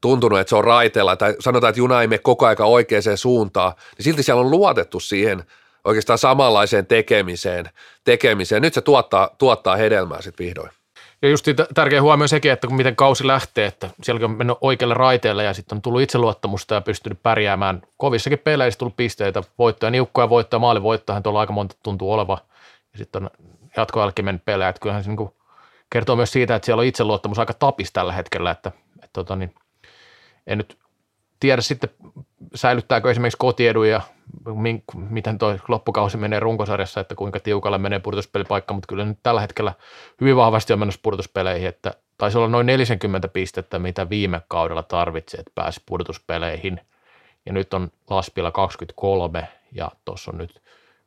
tuntunut, että se on raiteella tai sanotaan, että juna ei mene koko aika oikeaan suuntaan, niin silti siellä on luotettu siihen oikeastaan samanlaiseen tekemiseen. tekemiseen. Nyt se tuottaa, tuottaa hedelmää sitten vihdoin. Ja just tärkeä huomio sekin, että miten kausi lähtee, että siellä on mennyt oikealle raiteelle ja sitten on tullut itseluottamusta ja pystynyt pärjäämään kovissakin peleissä, tullut pisteitä, voittoja, niukkoja voittoja, maalivoittoja, tuolla aika monta tuntuu olevan. Ja sitten on jatkoajallakin mennyt pelejä, että kyllähän se niin kertoo myös siitä, että siellä on itseluottamus aika tapis tällä hetkellä, että, että tota niin, en nyt tiedä sitten säilyttääkö esimerkiksi kotiedun ja miten tuo loppukausi menee runkosarjassa, että kuinka tiukalla menee pudotuspelipaikka, mutta kyllä nyt tällä hetkellä hyvin vahvasti on menossa pudotuspeleihin, että taisi olla noin 40 pistettä, mitä viime kaudella tarvitsee, että pääsi pudotuspeleihin. Ja nyt on Laspilla 23 ja tuossa on nyt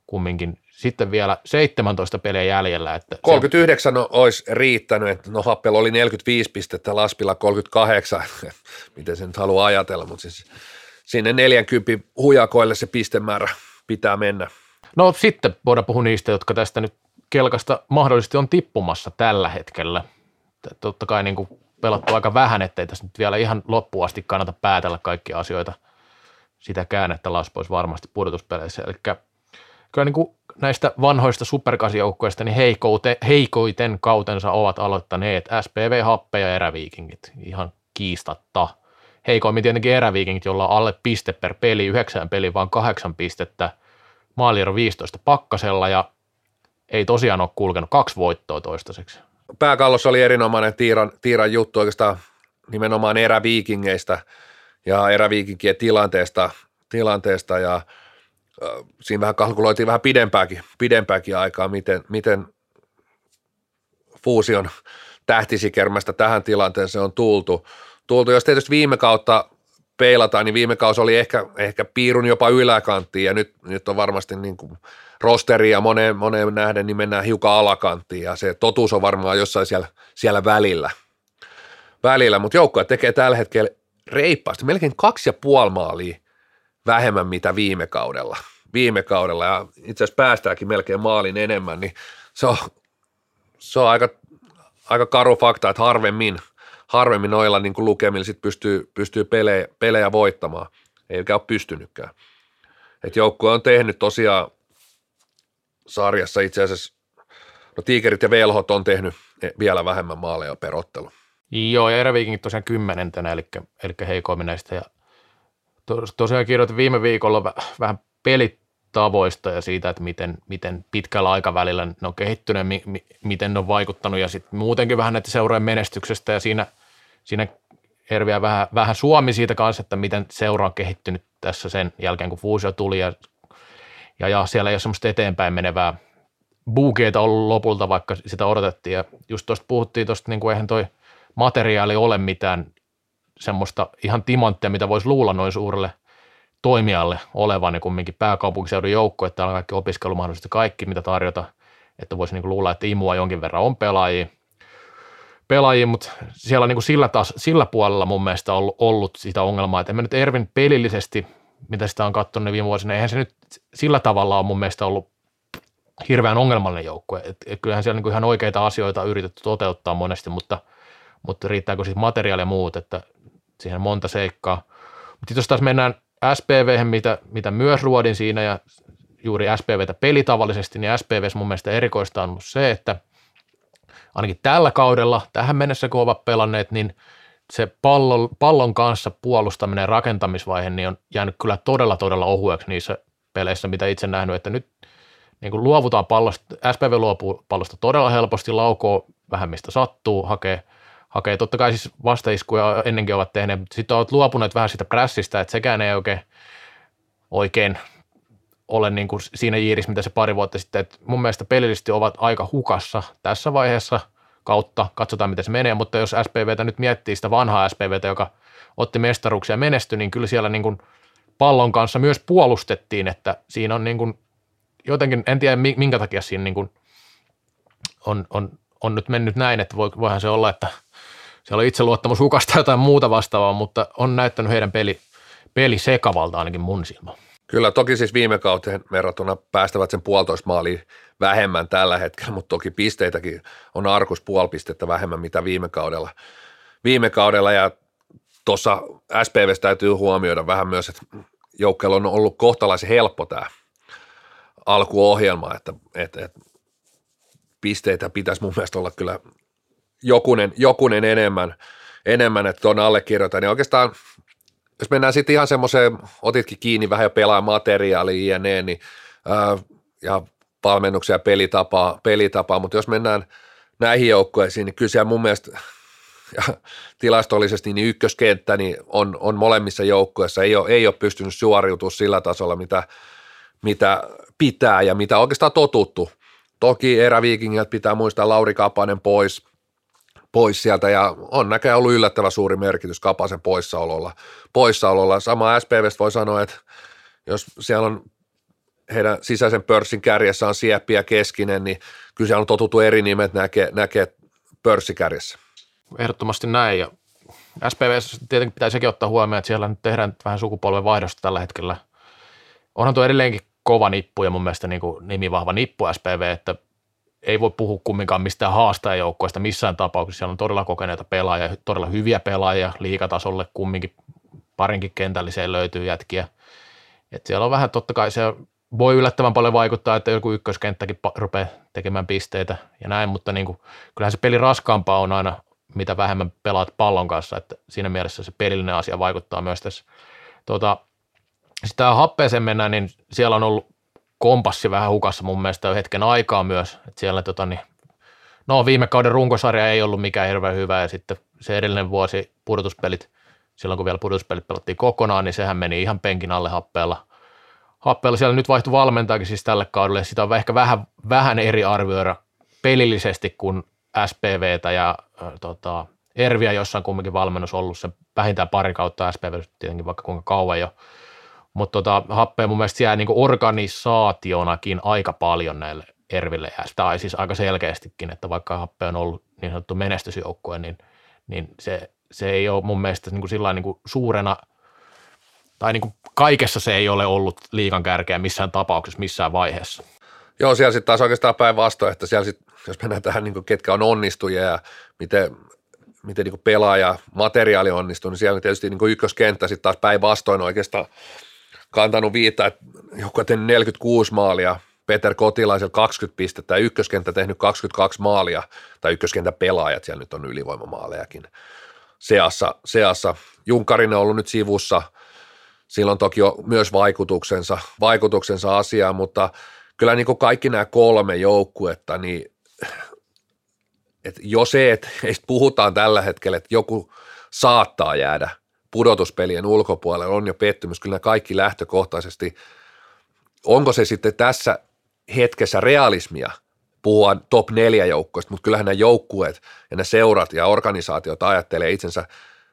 kumminkin sitten vielä 17 peliä jäljellä. Että 39 se... olisi riittänyt, että no Happel oli 45 pistettä, Laspilla 38, miten se nyt haluaa ajatella, mutta siis sinne 40 hujakoille se pistemäärä pitää mennä. No sitten voidaan puhua niistä, jotka tästä nyt kelkasta mahdollisesti on tippumassa tällä hetkellä. Totta kai niin kuin pelattu aika vähän, ettei tässä nyt vielä ihan loppuun asti kannata päätellä kaikkia asioita. sitä käännettä laspois varmasti pudotuspeleissä. Eli kyllä niin kuin näistä vanhoista superkasijoukkueista niin heikoite, heikoiten kautensa ovat aloittaneet SPV, Happe ja Eräviikingit ihan kiistatta. Heikoimmin tietenkin Eräviikingit, jolla on alle piste per peli, yhdeksän peli, vaan kahdeksan pistettä, maaliero 15 pakkasella ja ei tosiaan ole kulkenut kaksi voittoa toistaiseksi. Pääkallossa oli erinomainen Tiiran, Tiiran juttu oikeastaan nimenomaan eräviikingeistä ja eräviikinkien tilanteesta, tilanteesta ja siinä vähän kalkuloitiin vähän pidempääkin, pidempääkin aikaa, miten, miten fuusion tähtisikermästä tähän tilanteeseen on tultu. tultu. Jos tietysti viime kautta peilataan, niin viime kausi oli ehkä, ehkä piirun jopa yläkanttiin ja nyt, nyt on varmasti niin kuin rosteria moneen, moneen nähden, niin mennään hiukan alakanttiin ja se totuus on varmaan jossain siellä, siellä välillä. välillä. Mutta joukkoja tekee tällä hetkellä reippaasti, melkein kaksi ja puoli maalia vähemmän mitä viime kaudella. Viime kaudella ja itse asiassa päästäänkin melkein maalin enemmän, niin se on, se on aika, aika karu fakta, että harvemmin, harvemmin noilla niin kuin lukemilla sit pystyy, pystyy pelejä, pelejä voittamaan. Eikä ole pystynytkään. Et joukkue on tehnyt tosiaan sarjassa itse asiassa, no Tiikerit ja Velhot on tehnyt vielä vähemmän maaleja per ottelu. Joo, ja Eräviikingit tosiaan kymmenentenä, eli, eli heikoimmin näistä. Ja tos, tosiaan kirjoitin viime viikolla vähän pelitavoista ja siitä, että miten, miten pitkällä aikavälillä ne on kehittynyt, mi, mi, miten ne on vaikuttanut ja sitten muutenkin vähän näiden seurojen menestyksestä ja siinä, siinä herviä vähän, vähän Suomi siitä kanssa, että miten seura on kehittynyt tässä sen jälkeen, kun fuusio tuli ja, ja, ja siellä ei ole semmoista eteenpäin menevää buukeita ollut lopulta, vaikka sitä odotettiin. Ja just tuosta puhuttiin tuosta, niin kuin eihän toi materiaali ole mitään semmoista ihan timanttia, mitä voisi luulla noin suurelle toimijalle olevan niin kumminkin pääkaupunkiseudun joukko, että on kaikki opiskelumahdollisuudet kaikki, mitä tarjota, että voisi niin kuin luulla, että imua jonkin verran on pelaajia, pelaajia, mutta siellä on niin kuin sillä, taas, sillä puolella mun mielestä ollut, ollut sitä ongelmaa, että en mä nyt Ervin pelillisesti, mitä sitä on katsonut niin viime vuosina, eihän se nyt sillä tavalla on mun mielestä ollut hirveän ongelmallinen joukkue. Et, et kyllähän siellä niin ihan oikeita asioita on yritetty toteuttaa monesti, mutta, mutta riittääkö sitten materiaali ja muut, että siihen on monta seikkaa. Mutta jos taas mennään SPV, mitä, mitä myös ruodin siinä ja juuri SPVtä pelitavallisesti, niin SPVs mun mielestä erikoista on se, että ainakin tällä kaudella, tähän mennessä kun ovat pelanneet, niin se pallon, pallon kanssa puolustaminen ja rakentamisvaihe niin on jäänyt kyllä todella todella ohueksi niissä peleissä, mitä itse nähnyt, että nyt niin kuin luovutaan pallosta, SPV luopuu pallosta todella helposti, laukoo vähän mistä sattuu, hakee, hakee totta kai siis vastaiskuja ennenkin ovat tehneet, mutta sitten ovat luopuneet vähän sitä prässistä, että sekään ei oikein, oikein ole niin kuin siinä jiirissä, mitä se pari vuotta sitten, että mun mielestä pelillisesti ovat aika hukassa tässä vaiheessa kautta, katsotaan miten se menee, mutta jos SPVtä nyt miettii sitä vanhaa SPVtä, joka otti mestaruuksia ja menestyi, niin kyllä siellä niin kuin pallon kanssa myös puolustettiin, että siinä on niin kuin jotenkin, en tiedä minkä takia siinä niin kuin on, on, on nyt mennyt näin, että voi, voihan se olla, että siellä on itseluottamus hukasta jotain muuta vastaavaa, mutta on näyttänyt heidän peli, peli sekavalta ainakin mun silmään. Kyllä, toki siis viime kauteen verrattuna päästävät sen puolitoista maalia vähemmän tällä hetkellä, mutta toki pisteitäkin on arkus puoli pistettä vähemmän mitä viime kaudella. Viime kaudella ja tuossa SPVssä täytyy huomioida vähän myös, että joukkeella on ollut kohtalaisen helppo tämä alkuohjelma, että, että, että pisteitä pitäisi mun mielestä olla kyllä jokunen, jokunen enemmän, enemmän että tuon allekirjoitan. Ja oikeastaan, jos mennään sitten ihan semmoiseen, otitkin kiinni vähän jo pelaa materiaalia jne, niin, ää, ja valmennuksia ja pelitapaa, pelitapaa, mutta jos mennään näihin joukkueisiin, niin kyllä siellä mun mielestä ja tilastollisesti niin ykköskenttä niin on, on molemmissa joukkueissa, ei ole, ei ole pystynyt suoriutumaan sillä tasolla, mitä, mitä pitää ja mitä oikeastaan totuttu. Toki eräviikingiltä pitää muistaa Lauri Kapanen pois, pois sieltä ja on näköjään ollut yllättävän suuri merkitys Kapasen poissaololla. poissaololla. Sama SPVstä voi sanoa, että jos siellä on heidän sisäisen pörssin kärjessä on Sieppi ja Keskinen, niin kyllä siellä on totuttu eri nimet näkee, näkee pörssikärjessä. Ehdottomasti näin ja SPV tietenkin pitää sekin ottaa huomioon, että siellä nyt tehdään vähän sukupolven vaihdosta tällä hetkellä. Onhan tuo edelleenkin kova nippu ja mun mielestä niin kuin nimivahva nippu SPV, että ei voi puhua kumminkaan mistään haastajajoukkoista missään tapauksessa. Siellä on todella kokeneita pelaajia, todella hyviä pelaajia liikatasolle kumminkin parinkin kentälliseen löytyy jätkiä. Et siellä on vähän totta kai se voi yllättävän paljon vaikuttaa, että joku ykköskenttäkin rupeaa tekemään pisteitä ja näin, mutta niin kuin, kyllähän se peli raskaampaa on aina, mitä vähemmän pelaat pallon kanssa, että siinä mielessä se pelillinen asia vaikuttaa myös tässä. Tuota, tämä happeeseen mennään, niin siellä on ollut kompassi vähän hukassa mun mielestä hetken aikaa myös, että siellä tota, niin, no viime kauden runkosarja ei ollut mikään hirveän hyvä ja sitten se edellinen vuosi pudotuspelit, silloin kun vielä pudotuspelit pelattiin kokonaan, niin sehän meni ihan penkin alle happeella. Happeella siellä nyt vaihtui valmentajakin siis tälle kaudelle, sitä on ehkä vähän, vähän eri arvioida pelillisesti kuin SPVtä ja äh, tota, Erviä, jossa on kumminkin valmennus ollut se vähintään pari kautta SPV, tietenkin vaikka kuinka kauan jo. Mutta tota, happea mun mielestä jää niinku organisaationakin aika paljon näille Erville ja tai siis aika selkeästikin, että vaikka happe on ollut niin sanottu menestysjoukkue, niin, niin se, se ei ole mun mielestä niin kuin sillä niin kuin suurena tai niin kuin kaikessa se ei ole ollut liikan kärkeä missään tapauksessa, missään vaiheessa. Joo, siellä sitten taas oikeastaan päinvastoin, että siellä sit, jos mennään tähän, niin ketkä on onnistujia ja miten, miten niin pelaaja materiaali onnistuu, niin siellä tietysti niin ykköskenttä sitten taas päinvastoin oikeastaan kantanut viittaa, että joku 46 maalia, Peter Kotilaisella 20 pistettä ja ykköskenttä tehnyt 22 maalia, tai ykköskentän pelaajat, siellä nyt on ylivoimamaalejakin seassa. seassa. Junkarinen on ollut nyt sivussa, sillä on toki myös vaikutuksensa, vaikutuksensa asiaan, mutta kyllä niin kuin kaikki nämä kolme joukkuetta, niin että jo se, että puhutaan tällä hetkellä, että joku saattaa jäädä pudotuspelien ulkopuolelle on jo pettymys. Kyllä kaikki lähtökohtaisesti, onko se sitten tässä hetkessä realismia puhua top neljä joukkueesta, mutta kyllähän nämä joukkueet ja ne seurat ja organisaatiot ajattelee itsensä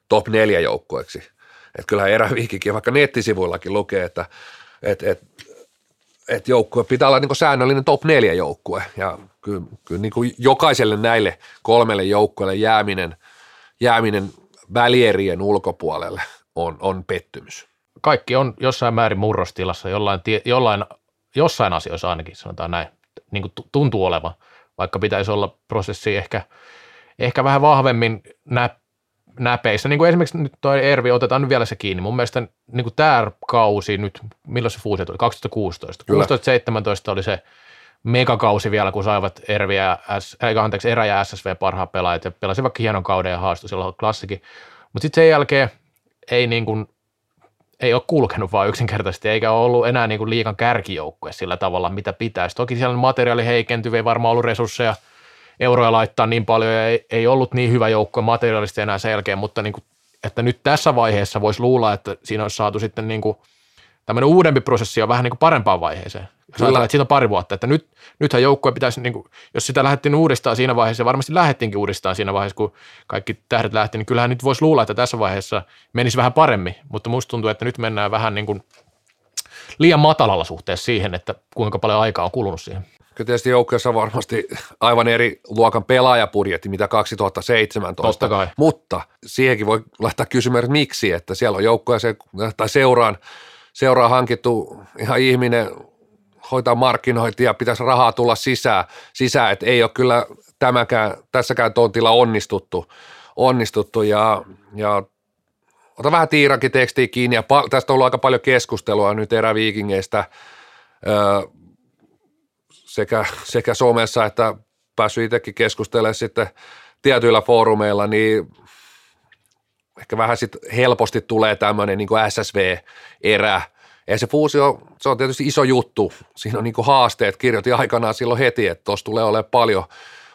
top neljä joukkueeksi. Että kyllähän eräviikikin, vaikka nettisivuillakin lukee, että et, et, et joukkue pitää olla niin säännöllinen top neljä joukkue ja kyllä, kyllä niin jokaiselle näille kolmelle joukkueelle jääminen, jääminen välierien ulkopuolelle on, on pettymys. Kaikki on jossain määrin murrostilassa, jollain, jollain, jossain asioissa ainakin sanotaan näin, niin kuin tuntuu olevan, vaikka pitäisi olla prosessi ehkä, ehkä vähän vahvemmin nä, näpeissä. Niin kuin esimerkiksi nyt toi Ervi, otetaan nyt vielä se kiinni. Mun mielestä niin kuin tämä kausi nyt, milloin se fuusio tuli? 2016. 16-17 oli se megakausi vielä, kun saivat Ervi ja S, äh, anteeksi, Erä ja SSV parhaat pelaajat ja pelasivat hienon kauden ja haastoi silloin klassikin. Mutta sitten sen jälkeen ei, niin kuin, ei ole kulkenut vaan yksinkertaisesti, eikä ole ollut enää niin kuin liikan kärkijoukkue sillä tavalla, mitä pitäisi. Toki siellä materiaali heikentyy, ei varmaan ollut resursseja euroja laittaa niin paljon ja ei, ei ollut niin hyvä joukkue materiaalisesti enää sen jälkeen, mutta niin kuin, että nyt tässä vaiheessa voisi luulla, että siinä olisi saatu sitten niin kuin, tämmöinen uudempi prosessi on vähän niin kuin parempaan vaiheeseen. Sanotaan, että siitä on pari vuotta, että nyt, nythän joukkue pitäisi, niin kuin, jos sitä lähdettiin uudestaan siinä vaiheessa, ja varmasti lähdettiinkin uudestaan siinä vaiheessa, kun kaikki tähdet lähti, niin kyllähän nyt voisi luulla, että tässä vaiheessa menisi vähän paremmin, mutta musta tuntuu, että nyt mennään vähän niin kuin liian matalalla suhteessa siihen, että kuinka paljon aikaa on kulunut siihen. Kyllä tietysti joukkueessa on varmasti aivan eri luokan pelaajapudjetti, mitä 2017. Totta kai. Mutta siihenkin voi laittaa kysymään, että miksi, että siellä on joukkueeseen tai seuraan, seuraan hankittu ihan ihminen hoitaa markkinointia, pitäisi rahaa tulla sisään, sisään että ei ole kyllä tämäkään, tässäkään tontilla onnistuttu, onnistuttu. Ja, ja ota vähän Tiirankin tekstiä kiinni ja pa- tästä on ollut aika paljon keskustelua nyt eräviikingeistä öö, sekä, sekä somessa että päässyt itsekin keskustelemaan sitten tietyillä foorumeilla, niin ehkä vähän sitten helposti tulee tämmöinen niin SSV-erä, ja se fuusio, se on tietysti iso juttu. Siinä on niin haasteet. Kirjoitin aikanaan silloin heti, että tuossa tulee olemaan paljon,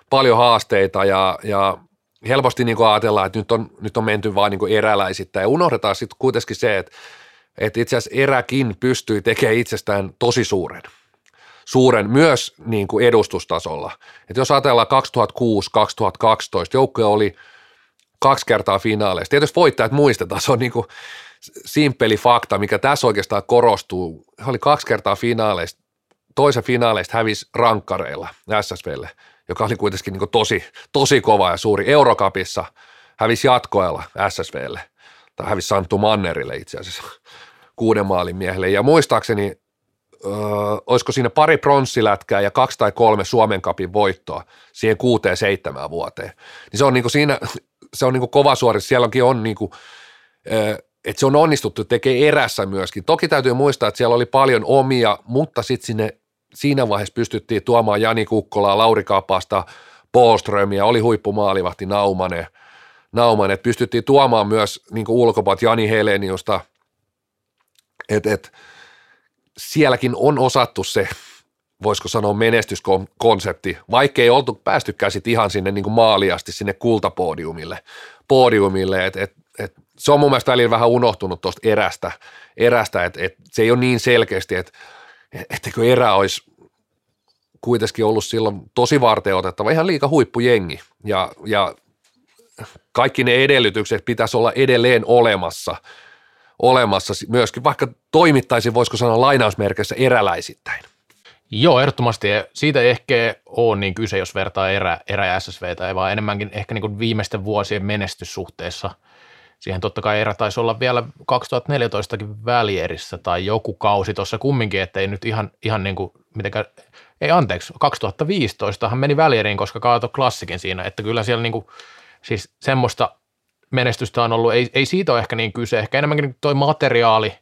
paljon haasteita ja, ja helposti niin ajatellaan, että nyt on, nyt on menty vaan niin eräläisittäin. Ja unohdetaan sitten kuitenkin se, että, että itse asiassa eräkin pystyy tekemään itsestään tosi suuren. Suuren myös niin kuin edustustasolla. Et jos ajatellaan 2006-2012, joukkoja oli kaksi kertaa finaaleissa. Tietysti voittajat muistetaan, se on niin kuin simppeli fakta, mikä tässä oikeastaan korostuu. Hän oli kaksi kertaa finaaleista, toisen finaaleista hävisi rankkareilla SSVlle, joka oli kuitenkin niin tosi, tosi kova ja suuri. Eurokapissa hävisi jatkoella SSVlle, tai hävisi Santtu Mannerille itse asiassa kuuden maalin miehelle. Ja muistaakseni, öö, olisiko siinä pari pronssilätkää ja kaksi tai kolme Suomen kapin voittoa siihen kuuteen seitsemään vuoteen. Niin se on niin siinä, se on niin kova suori, sielläkin on niin kuin, öö, että se on onnistuttu tekemään erässä myöskin. Toki täytyy muistaa, että siellä oli paljon omia, mutta sitten sinne siinä vaiheessa pystyttiin tuomaan Jani Kukkolaa, Lauri Kapasta, Polströmiä, oli huippumaalivahti Naumanen, Naumanen että pystyttiin tuomaan myös niin ulkopat Jani Heleniusta, että et, sielläkin on osattu se, voisiko sanoa menestyskonsepti, vaikkei oltu päästykään sit ihan sinne niin maaliasti sinne kultapodiumille, podiumille, et, et, se on mun mielestä välillä vähän unohtunut tuosta erästä, erästä että et se ei ole niin selkeästi, että etteikö erä olisi kuitenkin ollut silloin tosi varten otettava ihan liika huippujengi ja, ja kaikki ne edellytykset pitäisi olla edelleen olemassa, olemassa myöskin, vaikka toimittaisi, voisiko sanoa lainausmerkeissä eräläisittäin. Joo, ehdottomasti. Siitä ei ehkä ole niin kyse, jos vertaa erä, erä ja SSVtä, vaan enemmänkin ehkä niin kuin viimeisten vuosien menestyssuhteessa. Siihen totta kai erä taisi olla vielä 2014kin välierissä tai joku kausi tuossa kumminkin, ettei nyt ihan, ihan niin kuin mitenkään, ei anteeksi, 2015 hän meni välieriin, koska kaato klassikin siinä, että kyllä siellä niin kuin, siis semmoista menestystä on ollut, ei, ei siitä ole ehkä niin kyse, ehkä enemmänkin toi materiaali,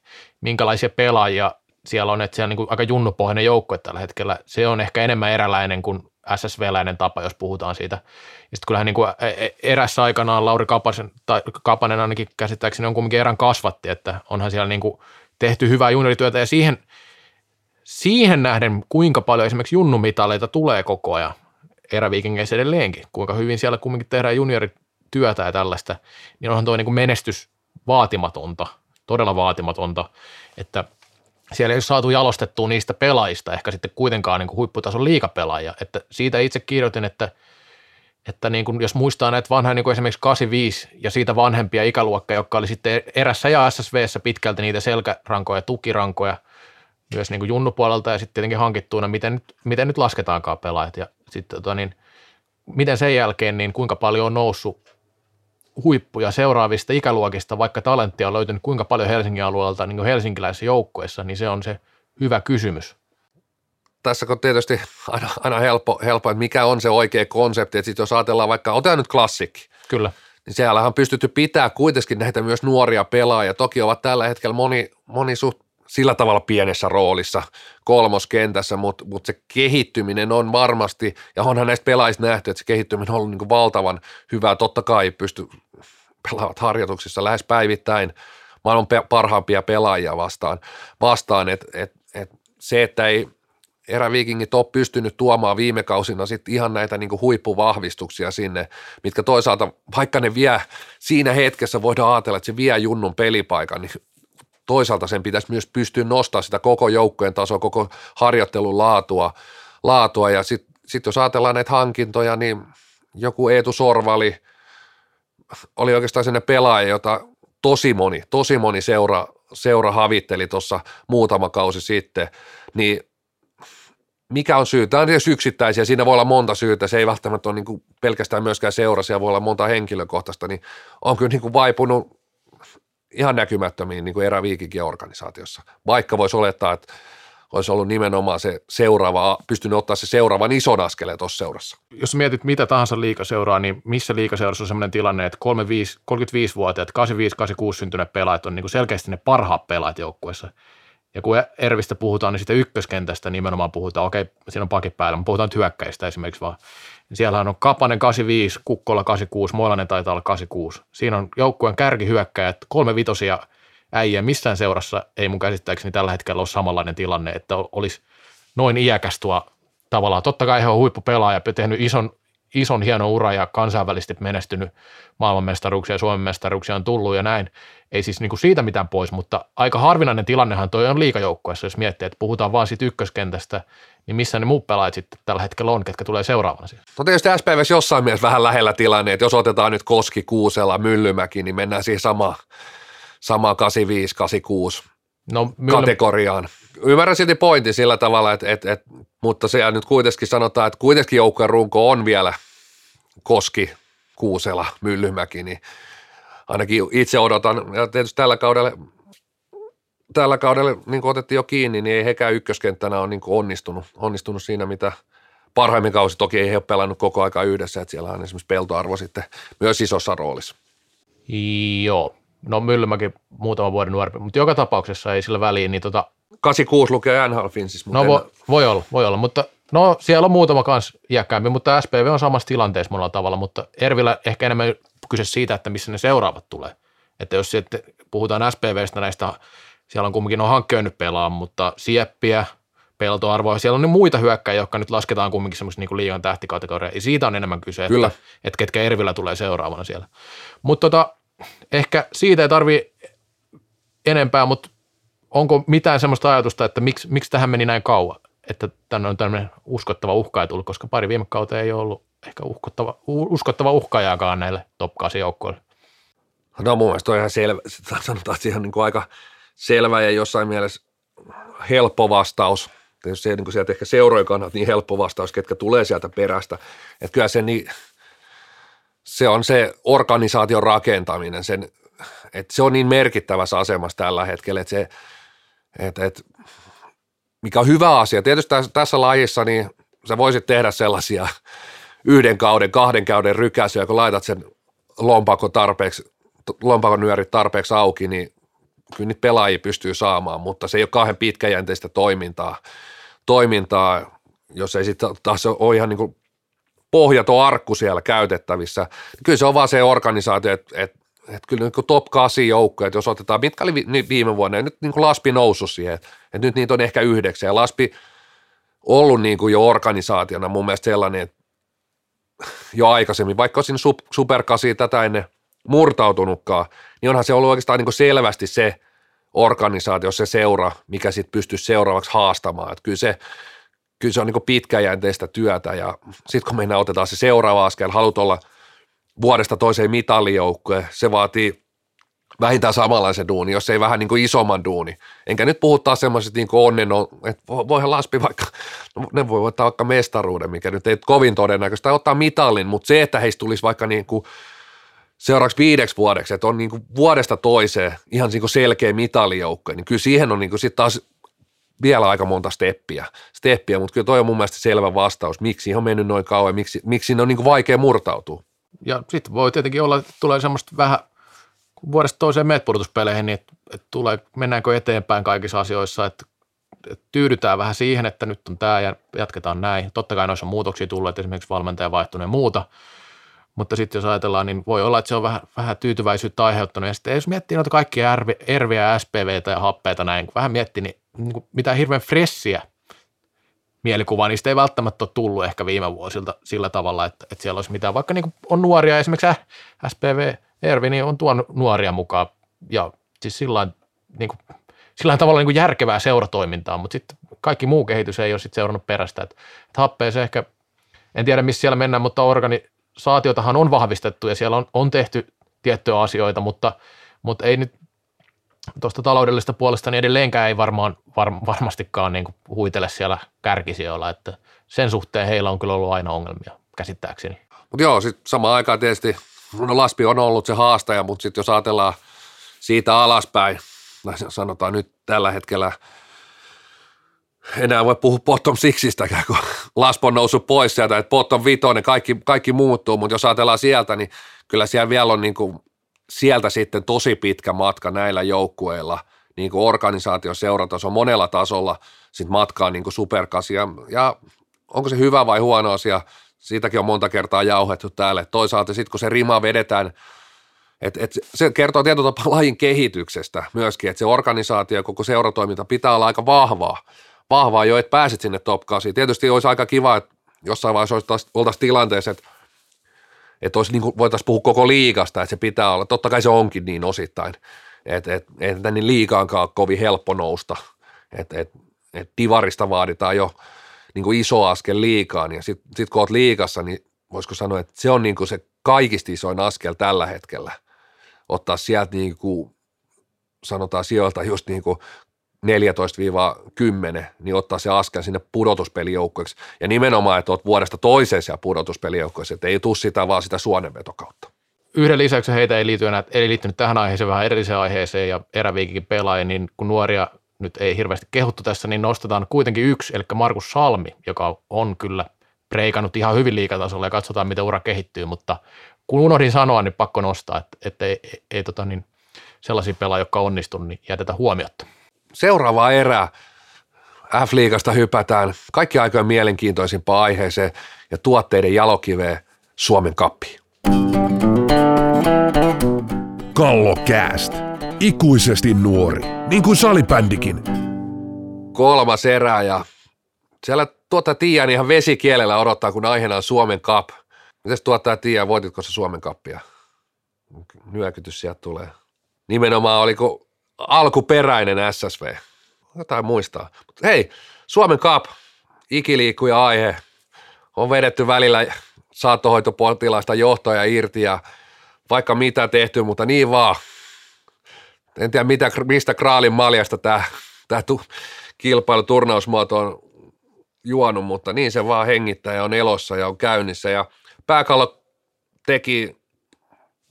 minkälaisia pelaajia siellä on, että siellä on niin aika junnupohjainen joukkue tällä hetkellä. Se on ehkä enemmän eräläinen kuin SSV-läinen tapa, jos puhutaan siitä. Ja sitten kyllähän niin kuin e, e, erässä aikanaan Lauri Kapasen, tai Kapanen ainakin käsittääkseni on kuitenkin erän kasvatti, että onhan siellä niin kuin tehty hyvää juniorityötä ja siihen, siihen nähden, kuinka paljon esimerkiksi junnumitaleita tulee koko ajan eräviikingeissä edelleenkin, kuinka hyvin siellä kuitenkin tehdään juniorityötä ja tällaista, niin onhan tuo niin kuin menestys vaatimatonta, todella vaatimatonta, että – siellä ei ole saatu jalostettua niistä pelaajista ehkä sitten kuitenkaan niin kuin huipputason liikapelaajia. Että siitä itse kirjoitin, että, että niin kuin jos muistaa näitä vanhoja niin kuin esimerkiksi 85 ja siitä vanhempia ikäluokkia, jotka oli sitten erässä ja SSVssä pitkälti niitä selkärankoja ja tukirankoja myös niin kuin junnupuolelta ja sitten tietenkin hankittuina, miten nyt, miten nyt lasketaankaan pelaajat ja sitten tota niin, miten sen jälkeen, niin kuinka paljon on noussut huippuja seuraavista ikäluokista, vaikka talenttia on löytynyt kuinka paljon Helsingin alueelta niin helsinkiläisissä joukkoissa, niin se on se hyvä kysymys. Tässä on tietysti aina, aina helppo, helppo, että mikä on se oikea konsepti, että sit jos ajatellaan vaikka, otetaan nyt klassikki. Kyllä. Niin siellä on pystytty pitää kuitenkin näitä myös nuoria pelaajia. Toki ovat tällä hetkellä moni, moni suht sillä tavalla pienessä roolissa kolmoskentässä, mutta, mutta se kehittyminen on varmasti, ja onhan näistä pelaajista nähty, että se kehittyminen on ollut niin valtavan hyvää. Totta kai pysty pelaavat harjoituksissa lähes päivittäin maailman parhaimpia pelaajia vastaan, vastaan että et, et se, että ei eräviikingit ole pystynyt tuomaan viime kausina sit ihan näitä niin kuin huippuvahvistuksia sinne, mitkä toisaalta, vaikka ne vie siinä hetkessä, voidaan ajatella, että se vie junnun pelipaikan, niin toisaalta sen pitäisi myös pystyä nostamaan sitä koko joukkojen tasoa, koko harjoittelun laatua, laatua. Ja sitten sit jos ajatellaan näitä hankintoja, niin joku Eetu Sorvali oli oikeastaan sinne pelaaja, jota tosi moni, tosi moni seura, seura havitteli tuossa muutama kausi sitten, niin mikä on syy? Tämä on tietysti yksittäisiä, siinä voi olla monta syytä, se ei välttämättä ole niin pelkästään myöskään seurasia, voi olla monta henkilökohtaista, niin on kyllä niin kuin vaipunut ihan näkymättömiin niin kuin eräviikinkin organisaatiossa, vaikka voisi olettaa, että olisi ollut nimenomaan se seuraava, pystynyt ottaa se seuraavan ison askeleen tuossa seurassa. Jos mietit mitä tahansa liikaseuraa, niin missä liikaseurassa on sellainen tilanne, että 35-vuotiaat, 85-86 syntyneet pelaajat on niin kuin selkeästi ne parhaat pelaajat joukkueessa. Ja kun Ervistä puhutaan, niin sitä ykköskentästä nimenomaan puhutaan, okei, siinä on pakit päällä, mutta puhutaan nyt hyökkäistä esimerkiksi vaan. Siellä on Kapanen 85, Kukkola 86, Moilanen taitaa olla 86. Siinä on joukkueen kärkihyökkäjät, kolme vitosia äijä. Missään seurassa ei mun käsittääkseni tällä hetkellä ole samanlainen tilanne, että olisi noin iäkäs tuo tavallaan. Totta kai he on huippupelaaja, tehnyt ison, ison hieno ura ja kansainvälisesti menestynyt maailmanmestaruuksia ja Suomen mestaruuksia on tullut ja näin. Ei siis niin kuin siitä mitään pois, mutta aika harvinainen tilannehan toi on liikajoukkueessa, jos miettii, että puhutaan vaan siitä ykköskentästä, niin missä ne muut pelaajat sitten tällä hetkellä on, ketkä tulee seuraavana siihen? No tietysti SPVs jossain mielessä vähän lähellä tilanne, että jos otetaan nyt Koski, Kuusela, Myllymäki, niin mennään siihen samaan sama 85, 86 no, Mylly... kategoriaan. Ymmärrän silti pointin sillä tavalla, että, että, että mutta se nyt kuitenkin sanotaan, että kuitenkin joukkojen runko on vielä Koski, Kuusela, Myllymäki, niin ainakin itse odotan, ja tietysti tällä kaudella tällä kaudella, niin kuin otettiin jo kiinni, niin ei hekään ykköskenttänä ole niin onnistunut, onnistunut siinä, mitä parhaimmin kausi. Toki ei he ole pelannut koko aika yhdessä, että siellä on esimerkiksi peltoarvo sitten myös isossa roolissa. Joo, No Myllymäki muutama vuoden nuorempi, mutta joka tapauksessa ei sillä väliin, niin tota, 86 lukee NHL Finsis, no vo, voi olla, voi olla, mutta no siellä on muutama kans iäkkäämpi, mutta SPV on samassa tilanteessa monella tavalla, mutta Ervillä ehkä enemmän kyse siitä, että missä ne seuraavat tulee. Että jos sitten puhutaan SPVstä näistä, siellä on kumminkin on hankkeja nyt pelaa, mutta Sieppiä, Peltoarvoa, siellä on ne muita hyökkäjiä, jotka nyt lasketaan kumminkin semmoisen niin liigan tähtikategoria, ja siitä on enemmän kyse, Kyllä. että, että ketkä Ervillä tulee seuraavana siellä. Mutta tota, ehkä siitä ei tarvi enempää, mutta onko mitään semmoista ajatusta, että miksi, miksi tähän meni näin kauan, että tänne on tämmöinen uskottava uhkaaja tullut, koska pari viime kautta ei ole ollut ehkä uskottava, uskottava uhkaajaakaan näille top 8 joukkoille. No mun mielestä on ihan selvä, sanotaan, että ihan niin kuin aika selvä ja jossain mielessä helppo vastaus. Tietysti se, niin kuin sieltä ehkä seurojen kannalta niin helppo vastaus, ketkä tulee sieltä perästä. Että kyllä se, niin, se on se organisaation rakentaminen, sen, että se on niin merkittävässä asemassa tällä hetkellä, että se, että, että mikä on hyvä asia. Tietysti tässä, tässä lajissa niin sä voisit tehdä sellaisia yhden kauden, kahden kauden rykäisyjä, kun laitat sen lompakon tarpeeksi, lompakon nyörit tarpeeksi auki, niin kyllä niitä pelaajia pystyy saamaan, mutta se ei ole kauhean pitkäjänteistä toimintaa, toimintaa jos ei sitten taas ole ihan niin kuin pohjaton arkku siellä käytettävissä. Kyllä se on vaan se organisaatio, että, että, että kyllä niin top 8 joukkoja, että jos otetaan, mitkä oli niin viime vuonna, ja nyt niin kuin Laspi nousu siihen, että, että nyt niitä on ehkä yhdeksän, ja Laspi ollut niin kuin jo organisaationa mun mielestä sellainen, että jo aikaisemmin, vaikka olisin sup, superkasi tätä ennen murtautunutkaan, niin onhan se ollut oikeastaan niin kuin selvästi se organisaatio, se seura, mikä sitten pystyisi seuraavaksi haastamaan. Että kyllä se, kyllä se on niin kuin pitkäjänteistä työtä ja sitten kun mennään otetaan se seuraava askel, haluat olla vuodesta toiseen mitallijoukkue, se vaatii vähintään samanlaisen duuni, jos ei vähän niin kuin isomman duuni. Enkä nyt puhu taas semmoiset niin kuin onnen, että vo- voihan Laspi vaikka, no ne voi ottaa vaikka mestaruuden, mikä nyt ei kovin todennäköistä, ottaa mitallin, mutta se, että heistä tulisi vaikka niin kuin seuraavaksi viideksi vuodeksi, että on niin kuin vuodesta toiseen ihan niin kuin selkeä mitallijoukko, niin kyllä siihen on niin kuin sit taas vielä aika monta steppiä, steppiä, mutta kyllä toi on mun mielestä selvä vastaus, miksi siihen on mennyt noin kauan, miksi, miksi siinä on niin kuin vaikea murtautua. Ja sitten voi tietenkin olla, että tulee semmoista vähän, kun vuodesta toiseen meet pudotuspeleihin, niin että, että tulee, mennäänkö eteenpäin kaikissa asioissa, että, että tyydytään vähän siihen, että nyt on tämä ja jatketaan näin. Totta kai noissa on muutoksia tullut, esimerkiksi valmentaja vaihtunut ja muuta, mutta sitten jos ajatellaan, niin voi olla, että se on vähän, vähän tyytyväisyyttä aiheuttanut. Ja sitten jos miettii noita kaikkia Ervi- Erviä, SPVtä ja happeita näin, kun vähän miettii, niin, niin kuin mitään hirveän fressiä mielikuvaa, niistä ei välttämättä ole tullut ehkä viime vuosilta sillä tavalla, että, että siellä olisi mitään, vaikka niin on nuoria, esimerkiksi SPV Ervi, niin on tuonut nuoria mukaan. Ja siis sillä niin kuin, sillä tavalla niin kuin järkevää seuratoimintaa, mutta sitten kaikki muu kehitys ei ole sitten seurannut perästä, että, että happeeseen ehkä, en tiedä missä siellä mennään, mutta organisaatiotahan on vahvistettu ja siellä on, on tehty tiettyjä asioita, mutta, mutta ei nyt tuosta taloudellisesta puolesta niin edelleenkään ei varmaan var, varmastikaan niin huitele siellä kärkisijoilla, että sen suhteen heillä on kyllä ollut aina ongelmia käsittääkseni. Mutta joo, sitten samaan aikaan tietysti, no Laspi on ollut se haastaja, mutta sitten jos ajatellaan siitä alaspäin, sanotaan nyt tällä hetkellä, enää voi puhua bottom sixistäkään, kun Laspo on noussut pois sieltä, että bottom vitonen, kaikki, kaikki muuttuu, mutta jos ajatellaan sieltä, niin kyllä siellä vielä on niin kuin sieltä sitten tosi pitkä matka näillä joukkueilla, niin kuin organisaation seurataso monella tasolla sit matkaa niin kuin superkasia. Ja onko se hyvä vai huono asia, siitäkin on monta kertaa jauhettu täällä. Toisaalta sitten kun se rima vedetään, et, et se kertoo tietyllä tapaa lajin kehityksestä myöskin, että se organisaatio ja koko seuratoiminta pitää olla aika vahvaa, vahvaa jo, että pääsit sinne top 8. Tietysti olisi aika kiva, että jossain vaiheessa oltaisiin tilanteessa, että että olisi niin kuin, voitaisiin puhua koko liigasta, että se pitää olla, totta kai se onkin niin osittain, että et, et, et niin liikaankaan ole kovin helppo nousta, että et, et divarista vaaditaan jo niin kuin iso askel liikaan, ja sitten sit kun olet liikassa, niin voisiko sanoa, että se on niin kuin se kaikista isoin askel tällä hetkellä, ottaa sieltä niin kuin, sanotaan sijoilta just niin kuin 14-10, niin ottaa se askel sinne pudotuspelijoukkoiksi. Ja nimenomaan, että olet vuodesta toiseen siellä pudotuspelijoukkoiksi, että ei tule sitä vaan sitä suonenvetokautta. Yhden lisäksi heitä ei, liity enää, ei liittynyt tähän aiheeseen, vähän edelliseen aiheeseen ja eräviikikin pelaaja, niin kun nuoria nyt ei hirveästi kehuttu tässä, niin nostetaan kuitenkin yksi, eli Markus Salmi, joka on kyllä preikannut ihan hyvin liikatasolla ja katsotaan, miten ura kehittyy, mutta kun unohdin sanoa, niin pakko nostaa, että, että ei, ei, ei tota niin, sellaisia pelaajia, jotka onnistunut, niin jätetä huomiotta. Seuraava erä F-liigasta hypätään kaikki aikojen mielenkiintoisimpaan aiheeseen ja tuotteiden jalokiveen Suomen kappiin. Kallokääst. Ikuisesti nuori, niin kuin salibändikin. kolmas erä ja siellä tuota Tiian ihan vesikielellä odottaa, kun aiheena on Suomen Cup. Mites tuottaa Tiia, voititko se Suomen Cupia? Nyökytys sieltä tulee. Nimenomaan oliko alkuperäinen SSV. Jotain muistaa. Mutta hei, Suomen Cup, ikiliikkuja aihe. On vedetty välillä saattohoitopotilaista johtoja irti ja vaikka mitä tehty, mutta niin vaan. En tiedä mitä, mistä kraalin maljasta tämä, tämä on juonut, mutta niin se vaan hengittää ja on elossa ja on käynnissä. Ja pääkallo teki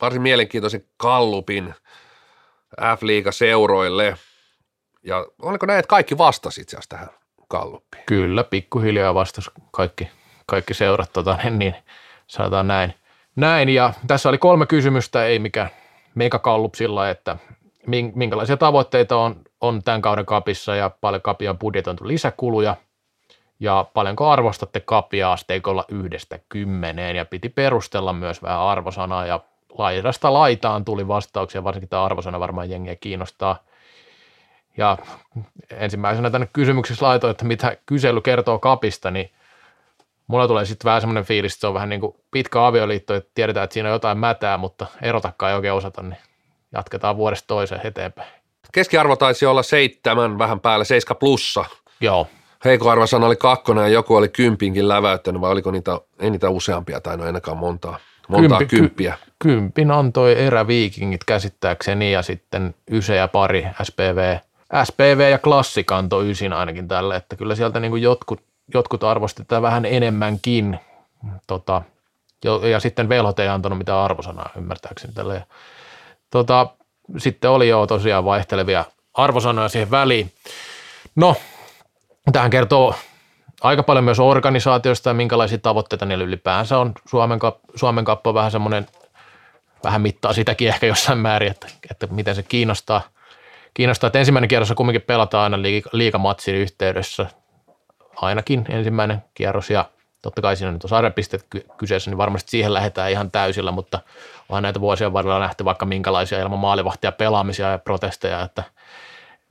varsin mielenkiintoisen kallupin F-liiga seuroille. Ja oliko näin, että kaikki vastasi itse asiassa tähän kalluppiin? Kyllä, pikkuhiljaa vastas kaikki, kaikki seurat, tota, niin sanotaan näin. näin. Ja tässä oli kolme kysymystä, ei mikään megakallup sillä, että min- minkälaisia tavoitteita on, on tämän kauden kapissa ja paljon kapia on lisäkuluja ja paljonko arvostatte kapia asteikolla yhdestä kymmeneen ja piti perustella myös vähän arvosanaa ja laidasta laitaan tuli vastauksia, varsinkin tämä arvosana varmaan jengiä kiinnostaa. Ja ensimmäisenä tänne kysymyksessä laitoin, että mitä kysely kertoo kapista, niin mulla tulee sitten vähän semmoinen fiilis, että se on vähän niin kuin pitkä avioliitto, että tiedetään, että siinä on jotain mätää, mutta erotakaan ei oikein osata, niin jatketaan vuodesta toiseen eteenpäin. Keskiarvo taisi olla seitsemän, vähän päälle, seiska plussa. Joo, Heikko arvosana oli kakkonen ja joku oli kympinkin läväyttänyt, vai oliko niitä, ei niitä useampia tai no ainakaan montaa, montaa Kympi- kymppiä. kympin antoi eräviikingit käsittääkseni ja sitten Yse ja pari SPV. SPV ja Klassik antoi ysin ainakin tälle, että kyllä sieltä niin kuin jotkut, jotkut arvosti tätä vähän enemmänkin. Tota, ja sitten Velhot ei antanut mitään arvosanaa ymmärtääkseni tälle. Tota, sitten oli jo tosiaan vaihtelevia arvosanoja siihen väliin. No, tähän kertoo aika paljon myös organisaatioista ja minkälaisia tavoitteita niillä ylipäänsä on. Suomen, Suomen kappa on vähän semmoinen, vähän mittaa sitäkin ehkä jossain määrin, että, että miten se kiinnostaa. Kiinnostaa, että ensimmäinen kierros kumminkin pelataan aina liiga, liigamatsin yhteydessä, ainakin ensimmäinen kierros ja totta kai siinä nyt on sarjapisteet ky- kyseessä, niin varmasti siihen lähdetään ihan täysillä, mutta on näitä vuosien varrella nähty vaikka minkälaisia ilman maalivahtia pelaamisia ja protesteja, että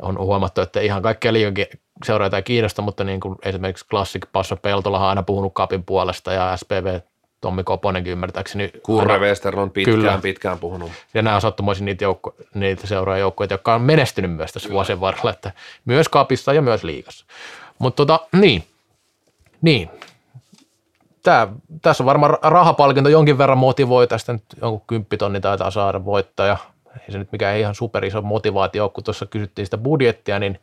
on huomattu, että ihan kaikkia liigankin seuraita ei kiinnosta, mutta niin kuin esimerkiksi Classic Passo Peltola on aina puhunut kapin puolesta ja SPV Tommi Koponenkin ymmärtääkseni. Kurre aina- Western on pitkään, Kyllä. pitkään puhunut. ja nämä on sattumoisin niitä, joukko, niitä seuraajoukkoja, jotka on menestynyt myös tässä vuosien varrella, että myös kapissa ja myös liigassa. Mutta tota, niin, niin. Tää, tässä on varmaan rahapalkinto jonkin verran motivoi, tästä nyt jonkun kymppitonni taitaa saada voittaja. Ei se nyt mikään ihan superiso motivaatio, kun tuossa kysyttiin sitä budjettia, niin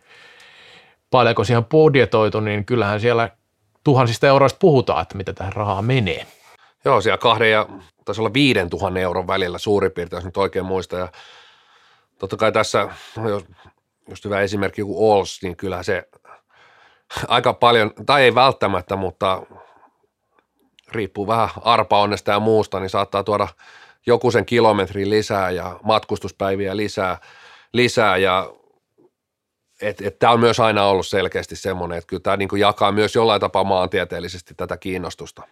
paljonko siihen budjetoitu, niin kyllähän siellä tuhansista euroista puhutaan, että mitä tähän rahaa menee. Joo, siellä kahden ja taisi olla viiden tuhannen euron välillä suurin piirtein, jos nyt oikein muista. Ja totta kai tässä, no jos, just hyvä esimerkki joku Ols, niin kyllä se aika paljon, tai ei välttämättä, mutta riippuu vähän arpaonnesta ja muusta, niin saattaa tuoda joku sen kilometrin lisää ja matkustuspäiviä lisää, lisää ja tämä on myös aina ollut selkeästi semmoinen, että kyllä tämä niinku jakaa myös jollain tapaa maantieteellisesti tätä kiinnostusta.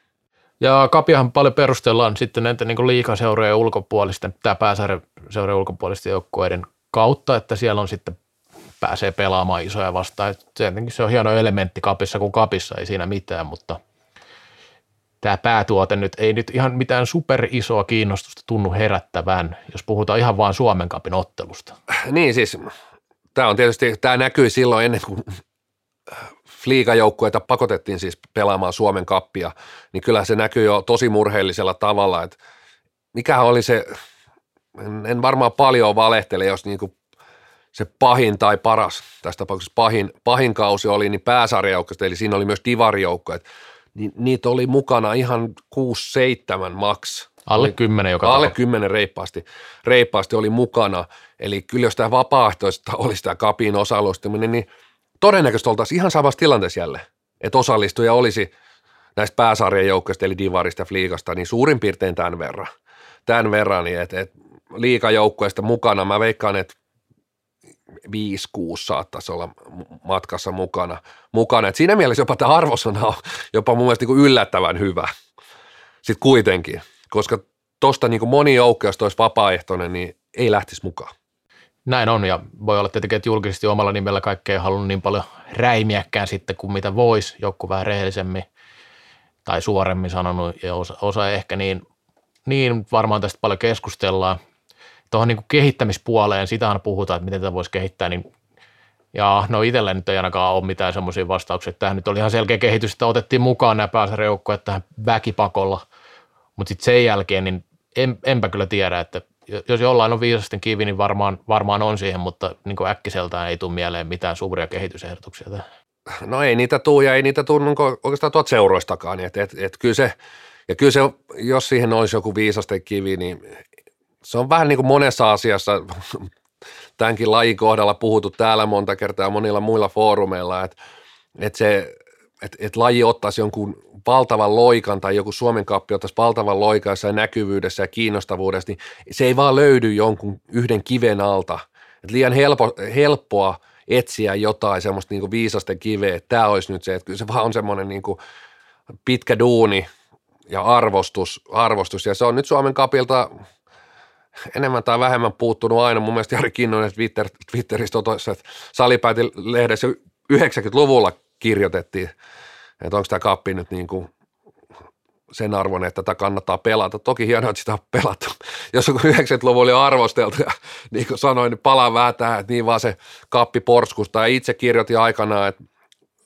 Ja Kapiahan paljon perustellaan sitten näitä niin liikaseurojen ulkopuolisten, tämä pääsarjaseurojen ulkopuolisten joukkueiden kautta, että siellä on sitten pääsee pelaamaan isoja vastaan. Se on hieno elementti kapissa kuin kapissa, ei siinä mitään, mutta tämä päätuote nyt ei nyt ihan mitään super isoa kiinnostusta tunnu herättävän, jos puhutaan ihan vaan Suomen kapin ottelusta. Niin siis, tämä on tietysti, tämä näkyi silloin ennen kuin Fliigajoukkueita pakotettiin siis pelaamaan Suomen kappia, niin kyllä se näkyy jo tosi murheellisella tavalla, että mikä oli se, en, varmaan paljon valehtele, jos niinku se pahin tai paras, tässä tapauksessa pahin, pahin kausi oli, niin pääsarjajoukkoista, eli siinä oli myös divarijoukkoja, niin niitä oli mukana ihan 6-7 maks. Alle Oli- kymmenen joka Alle tapauksessa. kymmenen reippaasti, reippaasti oli mukana. Eli kyllä jos tämä vapaaehtoista olisi tämä kapiin osallistuminen, niin todennäköisesti oltaisiin ihan samassa tilanteessa jälleen. Että osallistuja olisi näistä pääsarjan joukkoista, eli Divarista ja Fliigasta, niin suurin piirtein tämän verran. Tämän verran, niin että et, liikajoukkueesta mukana. Mä veikkaan, että 5-6 saattaisi olla matkassa mukana. mukana. Et siinä mielessä jopa tämä arvosana on jopa mun mielestä niin yllättävän hyvä. Sitten kuitenkin, koska tuosta niin moni joukko, jos olisi vapaaehtoinen, niin ei lähtisi mukaan. Näin on ja voi olla tietenkin, että julkisesti omalla nimellä kaikkea ei halunnut niin paljon räimiäkään sitten kuin mitä voisi, joku vähän rehellisemmin tai suoremmin sanonut ja osa, osa ehkä niin, niin varmaan tästä paljon keskustellaan. Tuohon niin kehittämispuoleen, sitähän puhutaan, että miten tätä voisi kehittää, niin ja no itsellä nyt ei ainakaan ole mitään semmoisia vastauksia. Tähän nyt oli ihan selkeä kehitys, että otettiin mukaan nämä pääsarjoukkoja tähän väkipakolla, mutta sitten sen jälkeen niin en, enpä kyllä tiedä, että jos jollain on viisasten kivi, niin varmaan, varmaan on siihen, mutta niin äkkiseltään ei tule mieleen mitään suuria kehitysehdotuksia tähän. No ei niitä tuu ja ei niitä tuu niin oikeastaan tuot seuroistakaan. Et, et, et kyllä se, ja kyllä se, jos siihen olisi joku viisasten kivi, niin se on vähän niin kuin monessa asiassa tämänkin lajin kohdalla puhuttu täällä monta kertaa monilla muilla foorumeilla, että, että se, että, että laji ottaisi jonkun valtavan loikan tai joku Suomen kappi ottaisi valtavan loikan jossain näkyvyydessä ja kiinnostavuudessa, niin se ei vaan löydy jonkun yhden kiven alta. Että liian helpo, helppoa etsiä jotain semmoista niin viisasten kiveä, että tämä olisi nyt se, että kyllä se vaan on semmoinen niin pitkä duuni ja arvostus, arvostus, ja se on nyt Suomen kapilta enemmän tai vähemmän puuttunut aina. Mun mielestä Jari Kinnunen Twitter, Twitteristä totoissa, että salipäätin lehdessä 90-luvulla kirjoitettiin, että onko tämä kappi nyt niin kuin sen arvon, että tätä kannattaa pelata. Toki hienoa, että sitä on pelattu. Jos 90-luvulla oli arvosteltu ja niin kuin sanoin, niin palaan vähän tähän, että niin vaan se kappi porskusta. Ja itse kirjoitin aikanaan, että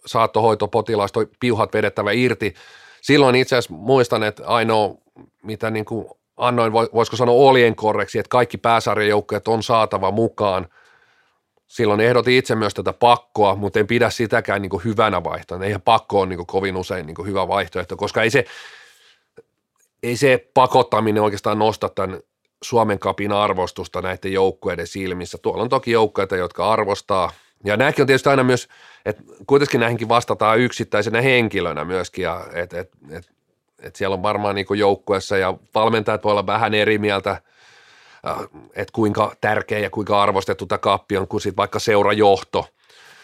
saattohoitopotilaista piuhat vedettävä irti. Silloin itse asiassa muistan, että ainoa, mitä niin kuin annoin, voisiko sanoa oljenkorreksi, että kaikki pääsarjajoukkueet on saatava mukaan. Silloin ehdotin itse myös tätä pakkoa, mutta en pidä sitäkään niin hyvänä vaihtoehtona. Eihän pakko ole niin kovin usein niin hyvä vaihtoehto, koska ei se, ei se pakottaminen oikeastaan nosta tämän Suomen kapin arvostusta näiden joukkueiden silmissä. Tuolla on toki joukkueita, jotka arvostaa, ja nämäkin on tietysti aina myös, että kuitenkin näihinkin vastataan yksittäisenä henkilönä myöskin, ja et, et, et et siellä on varmaan niin joukkueessa ja valmentajat voi olla vähän eri mieltä, äh, että kuinka tärkeä ja kuinka arvostettu tämä kappi on kuin sitten vaikka seurajohto.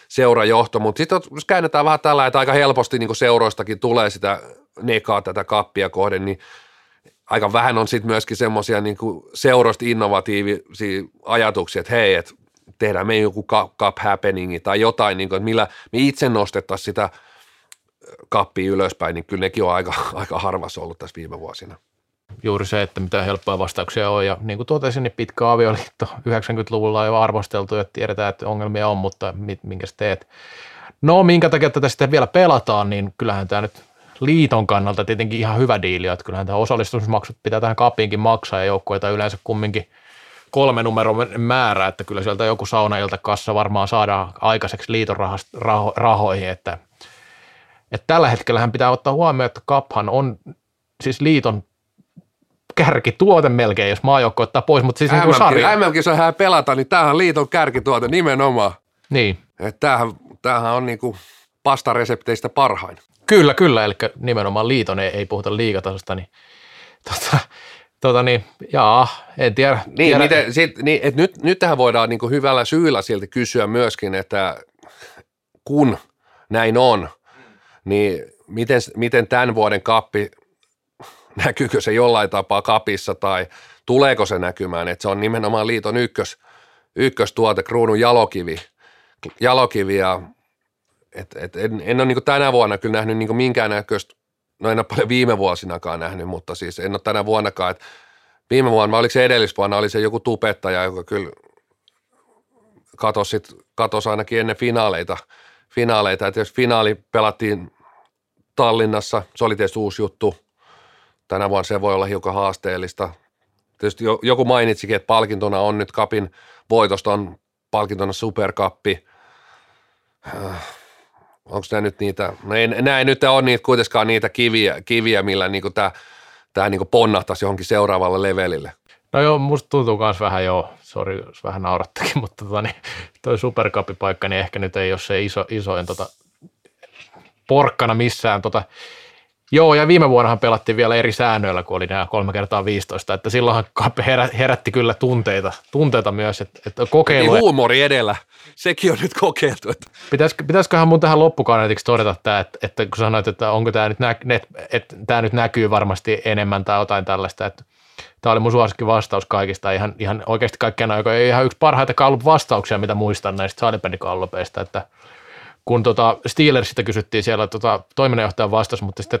seurajohto. Mutta sitten jos käännetään vähän tällä, että aika helposti niin seuroistakin tulee sitä nekaa tätä kappia kohden, niin aika vähän on sitten myöskin semmoisia niin seuroista innovatiivisia ajatuksia, että hei, että tehdään me joku cup happeningi tai jotain, niin kuin, että millä me itse nostettaisiin sitä – kappi ylöspäin, niin kyllä nekin on aika, aika harvassa ollut tässä viime vuosina. Juuri se, että mitä helppoja vastauksia on ja niin kuin totesin, niin pitkä avioliitto 90-luvulla on jo arvosteltu ja tiedetään, että ongelmia on, mutta minkä teet? No minkä takia tätä sitten vielä pelataan, niin kyllähän tämä nyt liiton kannalta tietenkin ihan hyvä diili, että kyllähän tämä osallistumismaksut pitää tähän kapiinkin maksaa ja joukkueita yleensä kumminkin kolme numeron määrä, että kyllä sieltä joku saunailta kassa varmaan saadaan aikaiseksi liiton rahoihin, että – että tällä hetkellä pitää ottaa huomioon, että Kaphan on siis liiton kärkituote melkein, jos maajoukko ottaa pois, mutta siis MM, niin sarja. MM-kisoja pelata, niin tämähän on liiton kärkituote nimenomaan. Niin. Että tämähän, tämähän on niinku pastaresepteistä parhain. Kyllä, kyllä, eli nimenomaan liiton ei, ei puhuta liigatasosta, niin tota, tota niin, jaa, en tiedä. Niin, tiedä. Miten, sit, niin et nyt, nyt tähän voidaan niinku hyvällä syyllä silti kysyä myöskin, että kun näin on – niin miten, miten tämän vuoden kappi, näkyykö se jollain tapaa kapissa tai tuleeko se näkymään, että se on nimenomaan liiton ykkös, ykköstuote, kruunun jalokivi, jalokivi ja et, et en, en ole niin tänä vuonna kyllä nähnyt niin minkäännäköistä, no en ole paljon viime vuosinakaan nähnyt, mutta siis en ole tänä vuonnakaan, että viime vuonna, oliko se edellisvuonna, oli se joku tupettaja, joka kyllä katosi, katosi ainakin ennen finaaleita – finaaleita. Että jos finaali pelattiin Tallinnassa, se oli tietysti uusi juttu. Tänä vuonna se voi olla hiukan haasteellista. Tietysti joku mainitsikin, että palkintona on nyt kapin voitosta on palkintona superkappi. Äh, Onko nämä nyt niitä, no ei, nämä ei nyt ole niitä, kuitenkaan niitä kiviä, kiviä millä niinku tämä, tämä niinku ponnahtaisi johonkin seuraavalle levelille. No joo, musta tuntuu myös vähän joo, sori jos vähän naurattakin, mutta tota, niin, toi superkapipaikka, niin ehkä nyt ei ole se iso, isoin tota, porkkana missään. Tota, Joo, ja viime vuonnahan pelattiin vielä eri säännöillä, kun oli nämä kolme kertaa 15, että silloinhan Kappe herä, herätti kyllä tunteita, tunteita myös, että, että kokeilu. Niin huumori edellä. Sekin on nyt kokeiltu. Että Pitäis, pitäisiköhän mun tähän loppukaneetiksi todeta tämä, että, että kun sanoit, että onko tämä nyt, nä, että tämä nyt näkyy varmasti enemmän tai jotain tällaista, että tämä oli mun suosikki vastaus kaikista, ihan, ihan oikeasti kaikkien aikojen ihan yksi parhaita vastauksia, mitä muistan näistä salibändikallupeista, että kun tota Steelersistä kysyttiin siellä tota, toiminnanjohtajan vastaus, mutta sitten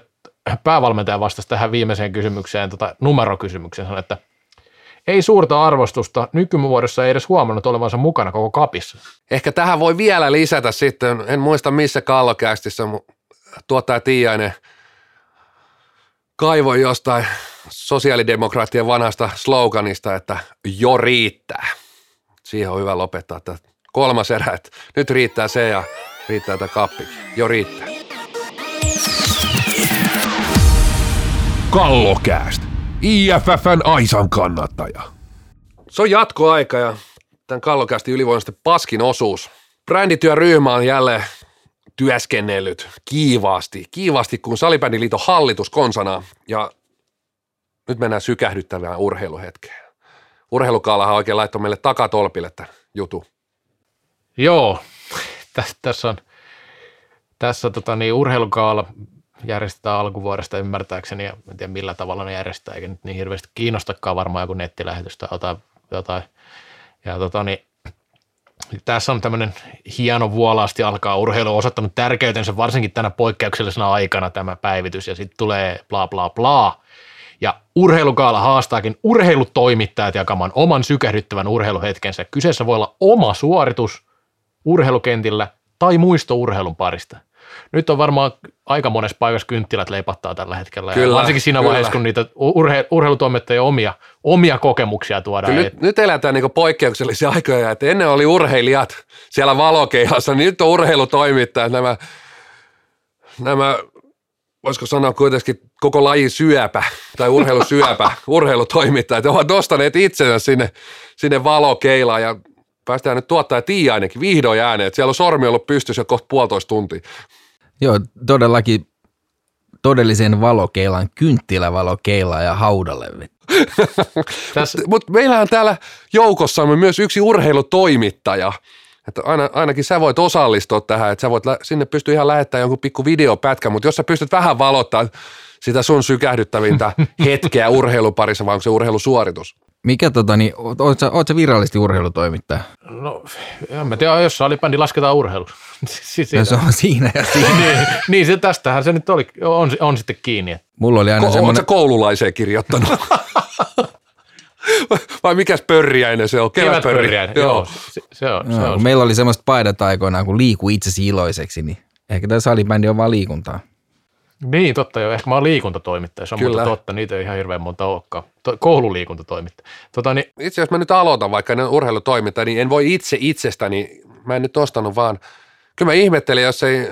päävalmentaja vastasi tähän viimeiseen kysymykseen, tota, numerokysymykseen, sanoi, että ei suurta arvostusta, nykymuodossa ei edes huomannut olevansa mukana koko kapissa. Ehkä tähän voi vielä lisätä sitten, en muista missä kallokästissä, mutta tuottaja Tiiainen kaivoi jostain sosiaalidemokraattien vanhasta sloganista, että jo riittää. Siihen on hyvä lopettaa että kolmas erä, että nyt riittää se ja riittää tämä kappi. Jo riittää. Kallokääst. IFFn Aisan kannattaja. Se on jatkoaika ja tämän kallokästi ylivoimaisesti paskin osuus. Brändityöryhmä on jälleen työskennellyt kiivaasti, kiivaasti kuin Salibändiliiton hallitus konsana ja nyt mennään sykähdyttävään urheiluhetkeen. Urheilukaalahan oikein laittoi meille takatolpille tämän jutu. Joo, tässä, tässä on tässä tota, niin, urheilukaala järjestetään alkuvuodesta ymmärtääkseni, ja en tiedä millä tavalla ne järjestetään, eikä nyt niin hirveästi kiinnostakaan varmaan joku nettilähetys tai jotain. jotain. Ja tota, niin, tässä on tämmöinen hieno vuolaasti alkaa urheilu osoittanut tärkeytensä varsinkin tänä poikkeuksellisena aikana tämä päivitys ja sitten tulee bla bla bla. Ja urheilukaala haastaakin urheilutoimittajat jakamaan oman sykähdyttävän urheiluhetkensä. Kyseessä voi olla oma suoritus urheilukentillä tai muisto urheilun parista. Nyt on varmaan aika monessa paikassa kynttilät leipattaa tällä hetkellä. Kyllä, ja varsinkin siinä kyllä. vaiheessa, kun niitä urhe- urheilutoimittajien omia, omia kokemuksia tuodaan. Kyllä nyt, nyt eletään niin poikkeuksellisia aikoja, että ennen oli urheilijat siellä valokeihassa, niin nyt on urheilutoimittajat, nämä, nämä voisiko sanoa kuitenkin koko lajin syöpä tai urheilusyöpä, urheilutoimittajat, ovat nostaneet itsensä sinne, sinne valokeilaan ja päästään nyt tuottaja Tiiainenkin vihdoin ääneen, että siellä on sormi ollut pystyssä jo kohta puolitoista tuntia. Joo, todellakin todellisen valokeilan, kynttilävalokeila ja haudalle. Tässä, Mutta meillä on täällä joukossamme myös yksi urheilutoimittaja. Että aina, ainakin sä voit osallistua tähän, että sä voit, lä- sinne pystyy ihan lähettämään jonkun pikku videopätkä, mutta jos sä pystyt vähän valottaa sitä sun sykähdyttävintä hetkeä urheiluparissa, vai onko se urheilusuoritus? Mikä tota, niin, oot, oot, sä, oot sä virallisesti urheilutoimittaja? no, en mä tiedä, jos salibändi lasketaan urheiluksi. siis No, se on siinä ja siinä. niin, niin, se tästähän se nyt oli, on, on sitten kiinni. Mulla oli aina Ko- semmoinen, sä koululaiseen kirjoittanut? vai mikäs pörriäinen se on? Kevätpörriäinen, joo. Se, se on, se joo, on. meillä oli semmoista paidat aikoinaan, kun liiku itsesi iloiseksi, niin ehkä tämä salibändi on vaan liikuntaa. Niin, totta joo. Ehkä mä oon liikuntatoimittaja, se on Kyllä. Totta. Niitä ei ihan hirveän monta olekaan. To, koululiikuntatoimittaja. Tota, niin, Itse jos mä nyt aloitan vaikka ne urheilutoiminta, niin en voi itse itsestäni, mä en nyt nostanut vaan, kyllä mä ihmettelin, jos ei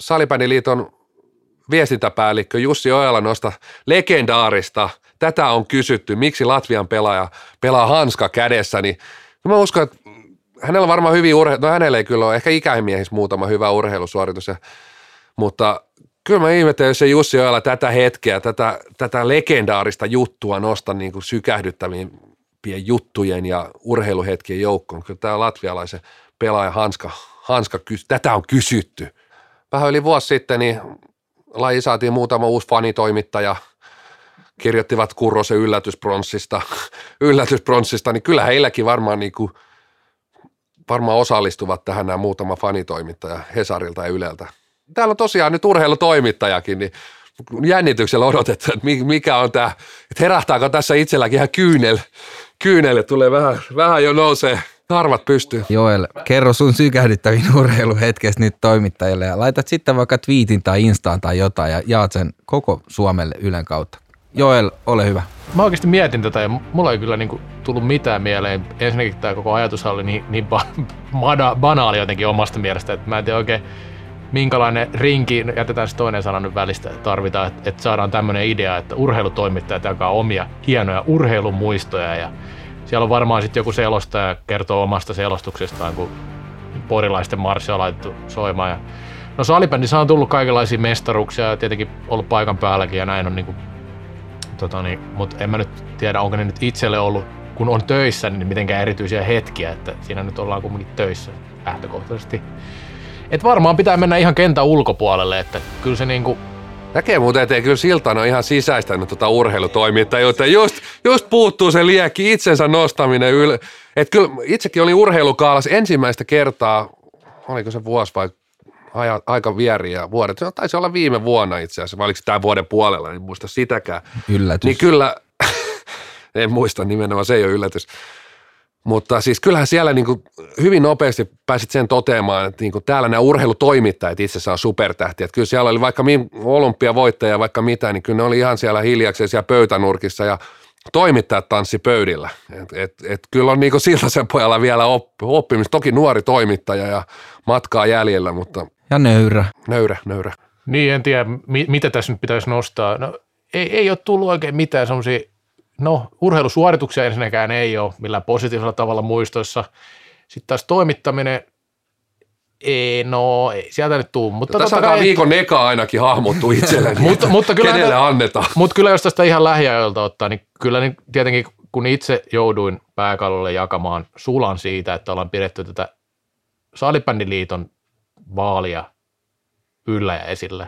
Salibändiliiton viestintäpäällikkö Jussi Ojala nosta legendaarista, tätä on kysytty, miksi Latvian pelaaja pelaa hanska kädessä, niin mä uskon, että hänellä on varmaan hyvin urheilu, no hänellä ei kyllä ole, ehkä ikämiehissä muutama hyvä urheilusuoritus, ja, mutta kyllä mä ihmettelen, jos se Jussi Ojala tätä hetkeä, tätä, tätä legendaarista juttua nosta niin kuin sykähdyttäviin juttujen ja urheiluhetkien joukkoon. Kyllä tämä latvialaisen pelaaja Hanska, Hanska tätä on kysytty. Vähän yli vuosi sitten niin laji saatiin muutama uusi fanitoimittaja, kirjoittivat Kurrosen yllätyspronssista, yllätyspronssista, niin kyllä heilläkin varmaan, niin kuin, varmaan osallistuvat tähän nämä muutama fanitoimittaja Hesarilta ja Yleltä. Täällä on tosiaan nyt urheilutoimittajakin, niin jännityksellä odotetaan, että mi- mikä on tämä, että herähtääkö tässä itselläkin ihan kyynel, kyynelle, tulee vähän, vähän jo nousee karvat pystyy. Joel, kerro sun sykähdyttävin urheiluhetkestä nyt toimittajille ja laitat sitten vaikka twiitin tai instaan tai jotain ja jaat sen koko Suomelle Ylen kautta. Joel, ole hyvä. mä oikeasti mietin tätä ja mulla ei kyllä niinku tullut mitään mieleen. Ensinnäkin tämä koko ajatus oli niin, niin ba- bana- banaali jotenkin omasta mielestä, että mä en tiedä oikein minkälainen rinki, jätetään se toinen sana nyt välistä, tarvitaan, että, että saadaan tämmöinen idea, että urheilutoimittajat jakaa omia hienoja urheilumuistoja ja siellä on varmaan sitten joku selostaja kertoo omasta selostuksestaan, kun porilaisten marssi on laitettu soimaan ja No salibändissä on tullut kaikenlaisia mestaruksia ja tietenkin ollut paikan päälläkin ja näin on niinku, tota niin, mutta en mä nyt tiedä, onko ne nyt itselle ollut, kun on töissä, niin mitenkään erityisiä hetkiä, että siinä nyt ollaan kuitenkin töissä lähtökohtaisesti. Et varmaan pitää mennä ihan kentän ulkopuolelle, että kyllä se niinku, Näkee muuten, että ei kyllä Siltana on ihan sisäistänyt tuota urheilutoimittajuutta. Just, just puuttuu se liekki, itsensä nostaminen yle. Et kyllä itsekin oli urheilukaalas ensimmäistä kertaa, oliko se vuosi vai aja, aika vieriä vuodet. Se taisi olla viime vuonna itse asiassa, vai oliko se tämän vuoden puolella, en muista sitäkään. Yllätys. Niin kyllä, en muista nimenomaan, se ei ole yllätys. Mutta siis kyllähän siellä niin kuin hyvin nopeasti pääsit sen toteamaan, että niin kuin täällä nämä urheilutoimittajat itsessään on supertähtiä. Että kyllä siellä oli vaikka olympiavoittajia vaikka mitä, niin kyllä ne oli ihan siellä hiljakseen siellä pöytänurkissa ja toimittajat tanssi pöydillä. Et, et, et kyllä on niin kuin Siltasen pojalla vielä oppi, oppimista. Toki nuori toimittaja ja matkaa jäljellä, mutta Ja nöyrä. nöyrä, nöyrä. Niin, en tiedä, mi- mitä tässä nyt pitäisi nostaa. No, ei, ei ole tullut oikein mitään semmoisia, no urheilusuorituksia ensinnäkään ei ole millään positiivisella tavalla muistoissa. Sitten taas toimittaminen, ei, no ei sieltä nyt tuu. Mutta Tässä totta alkaa kai- viikon eka ainakin hahmottua itselleni. Mutta- mutta kyllä Kenelle annetaan? Mutta kyllä jos tästä ihan lähiajoilta ottaa, niin kyllä niin tietenkin kun itse jouduin pääkallolle jakamaan sulan siitä, että ollaan pidetty tätä Salibändiliiton vaalia yllä ja esillä,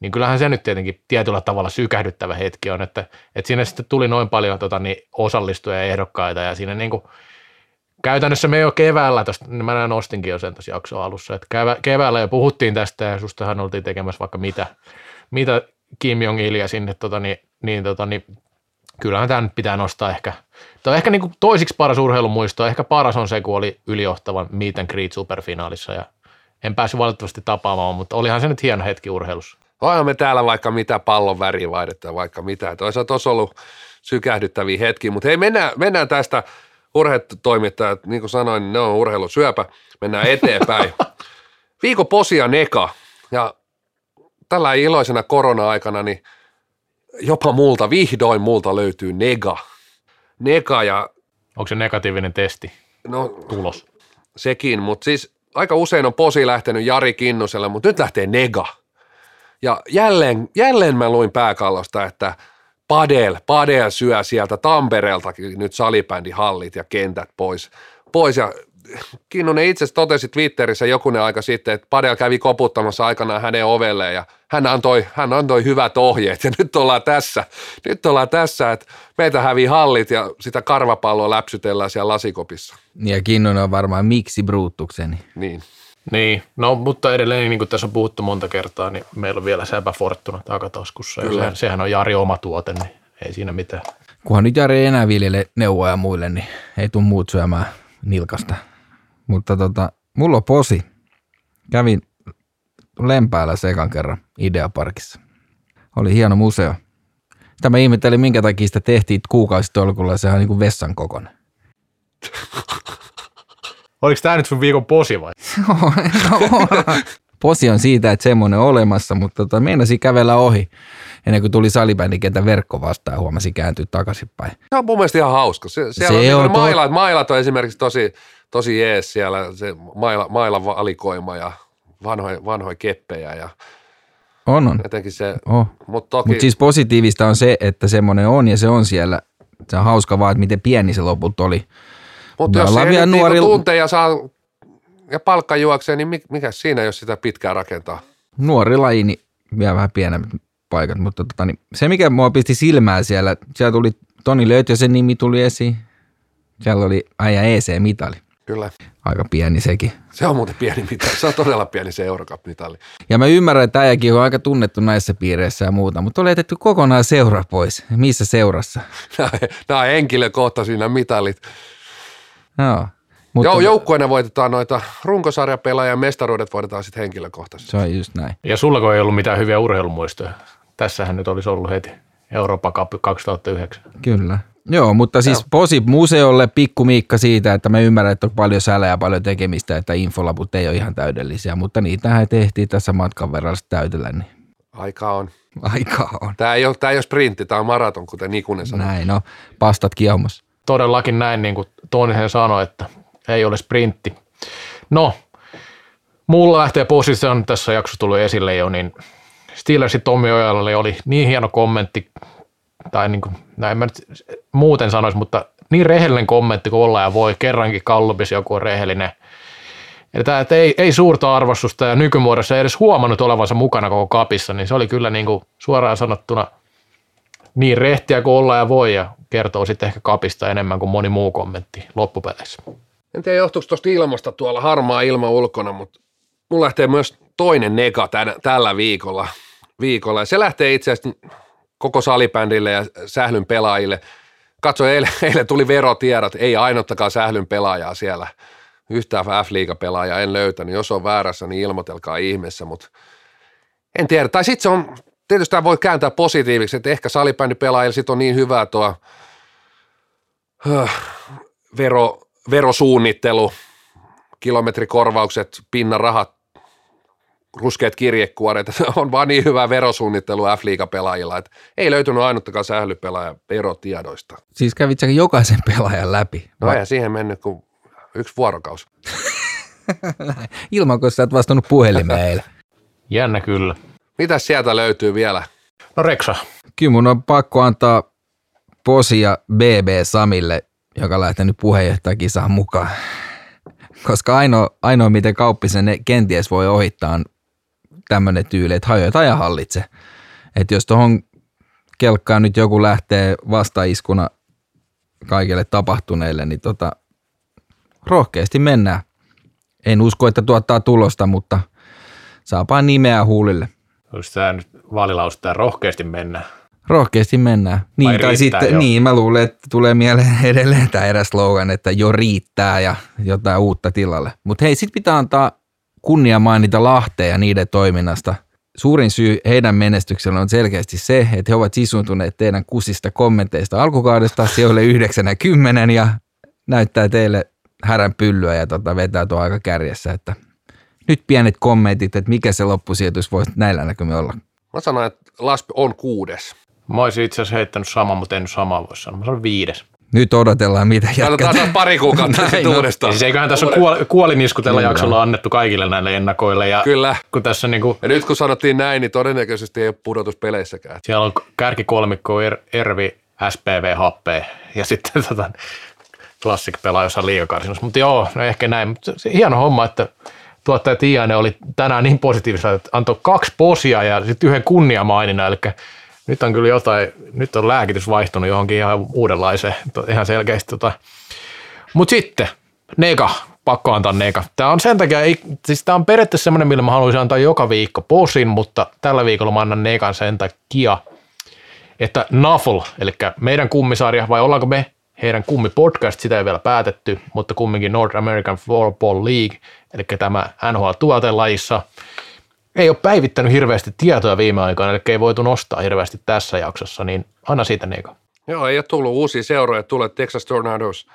niin kyllähän se nyt tietenkin tietyllä tavalla sykähdyttävä hetki on, että, että siinä sitten tuli noin paljon tota, niin osallistujia ja ehdokkaita ja siinä niin kuin, käytännössä me jo keväällä, tosta, niin mä nostinkin jo sen tässä jakson alussa, että kevä, keväällä jo puhuttiin tästä ja sustahan oltiin tekemässä vaikka mitä, mitä Kim Jong-ilia sinne, tota, niin, niin, tota, niin kyllähän tämä nyt pitää nostaa ehkä. On ehkä niin kuin toisiksi paras urheilumuisto. Ehkä paras on se, kun oli ylijohtavan Meet and Greet superfinaalissa ja en päässyt valitettavasti tapaamaan, mutta olihan se nyt hieno hetki urheilussa. Onhan me täällä vaikka mitä pallon väriä vaihdetta, vaikka mitä. Toisaalta tuossa ollut sykähdyttäviä hetkiä, mutta hei mennään, mennään tästä urheilutoimittajat, niin kuin sanoin, niin ne on urheilusyöpä, mennään eteenpäin. Viikon posia neka ja tällä iloisena korona-aikana niin jopa multa, vihdoin multa löytyy nega. Nega ja Onko se negatiivinen testi no tulos? sekin, mutta siis aika usein on posi lähtenyt Jari Kinnuselle, mutta nyt lähtee nega. Ja jälleen, jälleen mä luin pääkallosta, että Padel, Padel syö sieltä Tampereeltakin nyt salibändihallit ja kentät pois. pois. Ja Kinnunen itse totesi Twitterissä jokunen aika sitten, että Padel kävi koputtamassa aikanaan hänen ovelleen ja hän antoi, hän antoi hyvät ohjeet ja nyt ollaan tässä. Nyt ollaan tässä, että meitä hävii hallit ja sitä karvapalloa läpsytellään siellä lasikopissa. Ja Kinnunen on varmaan miksi bruuttukseni. Niin. Niin, no mutta edelleen niin kuin tässä on puhuttu monta kertaa, niin meillä on vielä Säpä Fortuna takataskussa. Ja Kyllä. sehän, sehän on Jari oma tuote, niin ei siinä mitään. Kunhan nyt Jari ei enää viljele neuvoja muille, niin ei tule muut syömään nilkasta. Mutta tota, mulla on posi. Kävin Lempäällä sekan kerran Ideaparkissa. Oli hieno museo. Sitä mä ihmettelin, minkä takia sitä tehtiin kuukausitolkulla, sehän on niin kuin vessan kokoinen. Oliko tämä nyt sun viikon posi vai? Posi on siitä, että semmoinen on olemassa, mutta tota, meinasin kävellä ohi ennen kuin tuli salibändikentän verkko vastaan ja huomasin kääntyä takaisinpäin. Se on mun mielestä ihan hauska. Se, siellä Se on, niin on on to- mailat, mailat on esimerkiksi tosi, tosi jees siellä, se maila, mailan valikoima ja vanhoja, vanhoja keppejä ja On, on. jotenkin se, Oh. mutta toki, Mutta siis positiivista on se, että semmoinen on ja se on siellä. Se on hauska vaan, että miten pieni se lopulta oli. mutta jos vielä nyt nuori- tunteja saa ja palkka juoksee, niin mi- mikä siinä, jos sitä pitkään rakentaa? Nuori laji, niin vielä vähän pienemmät paikat. Mutta tota, niin se, mikä mua pisti silmään siellä, siellä tuli Toni Löytösen nimi tuli esiin. Siellä oli äijä EC-mitali. Kyllä. Aika pieni sekin. Se on muuten pieni mitali. Se on todella pieni se Eurocup-mitali. Ja mä ymmärrän, että äijäkin on aika tunnettu näissä piireissä ja muuta, mutta oli jätetty kokonaan seura pois. Missä seurassa? Nämä, on henkilökohtaisia nämä mitalit. Joo. Mutta, Mutta Joo, joukkueena voitetaan noita runkosarjapelaajia ja mestaruudet voitetaan sitten henkilökohtaisesti. se on just näin. Ja sulla ei ollut mitään hyviä urheilumuistoja. Tässähän nyt olisi ollut heti Eurooppa Cup 2009. Kyllä. Joo, mutta siis Joo. posi museolle pikku Miikka siitä, että mä ymmärrän, että on paljon sälää ja paljon tekemistä, että infolaput ei ole ihan täydellisiä, mutta niitähän tehtiin tässä matkan verran täytellä, niin Aika on. aikaa on. Tämä ei ole, tämä ei ole sprintti, tämä on maraton, kuten Nikunen sanoi. Näin, no pastat kiehumassa. Todellakin näin, niin kuin Tonisen sanoi, että ei ole sprintti. No, Mulla lähtee positio tässä jaksossa tullut esille jo, niin Steelersin Tommi Ojalle oli niin hieno kommentti, tai niin kuin, näin mä nyt muuten sanoisi, mutta niin rehellinen kommentti kuin olla ja voi, kerrankin Kallupis joku on rehellinen. Että, että ei, ei suurta arvostusta ja nykymuodossa ei edes huomannut olevansa mukana koko kapissa, niin se oli kyllä niin kuin suoraan sanottuna niin rehtiä kuin olla ja voi ja kertoo sitten ehkä kapista enemmän kuin moni muu kommentti loppupeleissä. En tiedä johtuuko tuosta ilmasta tuolla harmaa ilma ulkona, mutta mulla lähtee myös toinen nega tän, tällä viikolla. viikolla. Ja se lähtee itse asiassa koko salibändille ja sählyn pelaajille. Katso, eilen, eilen tuli verotiedot, ei ainuttakaan sählyn pelaajaa siellä. Yhtään F-liiga-pelaajaa en löytänyt. Jos on väärässä, niin ilmoitelkaa ihmeessä, mutta en tiedä. Tai sitten se on, tietysti tämä voi kääntää positiiviksi, että ehkä salibändipelaajilla sitten on niin hyvä tuo äh, vero, verosuunnittelu, kilometrikorvaukset, pinnarahat, ruskeat kirjekuoret, on vaan niin hyvä verosuunnittelu F-liigapelaajilla, että ei löytynyt ainuttakaan sählypelaaja verotiedoista. Siis kävit jokaisen pelaajan läpi? No ei siihen mennyt kuin yksi vuorokaus. Ilman, kun sä et vastannut puhelimeen eilen. Jännä kyllä. Mitä sieltä löytyy vielä? No Reksa. Kyllä mun on pakko antaa posia BB Samille, joka lähtenyt puheenjohtajakisaan mukaan. Koska ainoa, ainoa miten kauppisen kenties voi ohittaa, on tämmöinen tyyli, että hajota ja hallitse. Että jos tuohon kelkkaan nyt joku lähtee vastaiskuna kaikille tapahtuneille, niin tota, rohkeasti mennään. En usko, että tuottaa tulosta, mutta saapaa nimeä huulille. Olisi tämä nyt vaalilausta rohkeasti mennä. Rohkeasti mennään. Niin, tai sitten, jo? niin, mä luulen, että tulee mieleen edelleen tämä eräs slogan, että jo riittää ja jotain uutta tilalle. Mutta hei, sitten pitää antaa kunnia mainita Lahteen ja niiden toiminnasta. Suurin syy heidän menestyksellä on selkeästi se, että he ovat sisuntuneet teidän kusista kommenteista alkukaudesta sijoille 9 ja 10 ja näyttää teille härän pyllyä ja tota, vetää tuo aika kärjessä, että nyt pienet kommentit, että mikä se loppusijoitus voisi näillä näkymin olla. Mä sanoin, että Laspi on kuudes. Mä olisin itse asiassa heittänyt saman, mutta en samaa voi sanoa. Mä sanon viides. Nyt odotellaan, mitä Katsotaan jatketaan. taas pari kuukautta Näin on. uudestaan. Siis eiköhän tässä kuol- kuolinisku tällä jaksolla annettu kaikille näille ennakoille. Ja Kyllä. kun tässä niinku, Ja nyt kun sanottiin näin, niin todennäköisesti ei ole pudotuspeleissäkään. siellä on kärkikolmikko er, Ervi, SPV, Happe ja sitten tota, Classic pelaa jossain liigakarsinnossa. Mutta joo, no ehkä näin. Mutta se, hieno homma, että tuottaja Tianen oli tänään niin positiivista, että antoi kaksi posia ja sitten yhden kunniamaininnan. Eli nyt on kyllä jotain, nyt on lääkitys vaihtunut johonkin ihan uudenlaiseen, ihan selkeästi. Tota. Mutta sitten, nega, pakko antaa nega. Tämä on sen takia, ei, siis tämä on periaatteessa semmoinen, millä mä haluaisin antaa joka viikko posin, mutta tällä viikolla mä annan negan sen takia, että NAFL, eli meidän kummisarja, vai ollaanko me heidän kummipodcast, sitä ei vielä päätetty, mutta kumminkin North American Football League, eli tämä NHL-tuotelajissa, ei ole päivittänyt hirveästi tietoja viime aikoina, eli ei voitu nostaa hirveästi tässä jaksossa, niin anna siitä Nega. Joo, ei ole tullut uusia seuroja. Tulee Texas Tornadoes,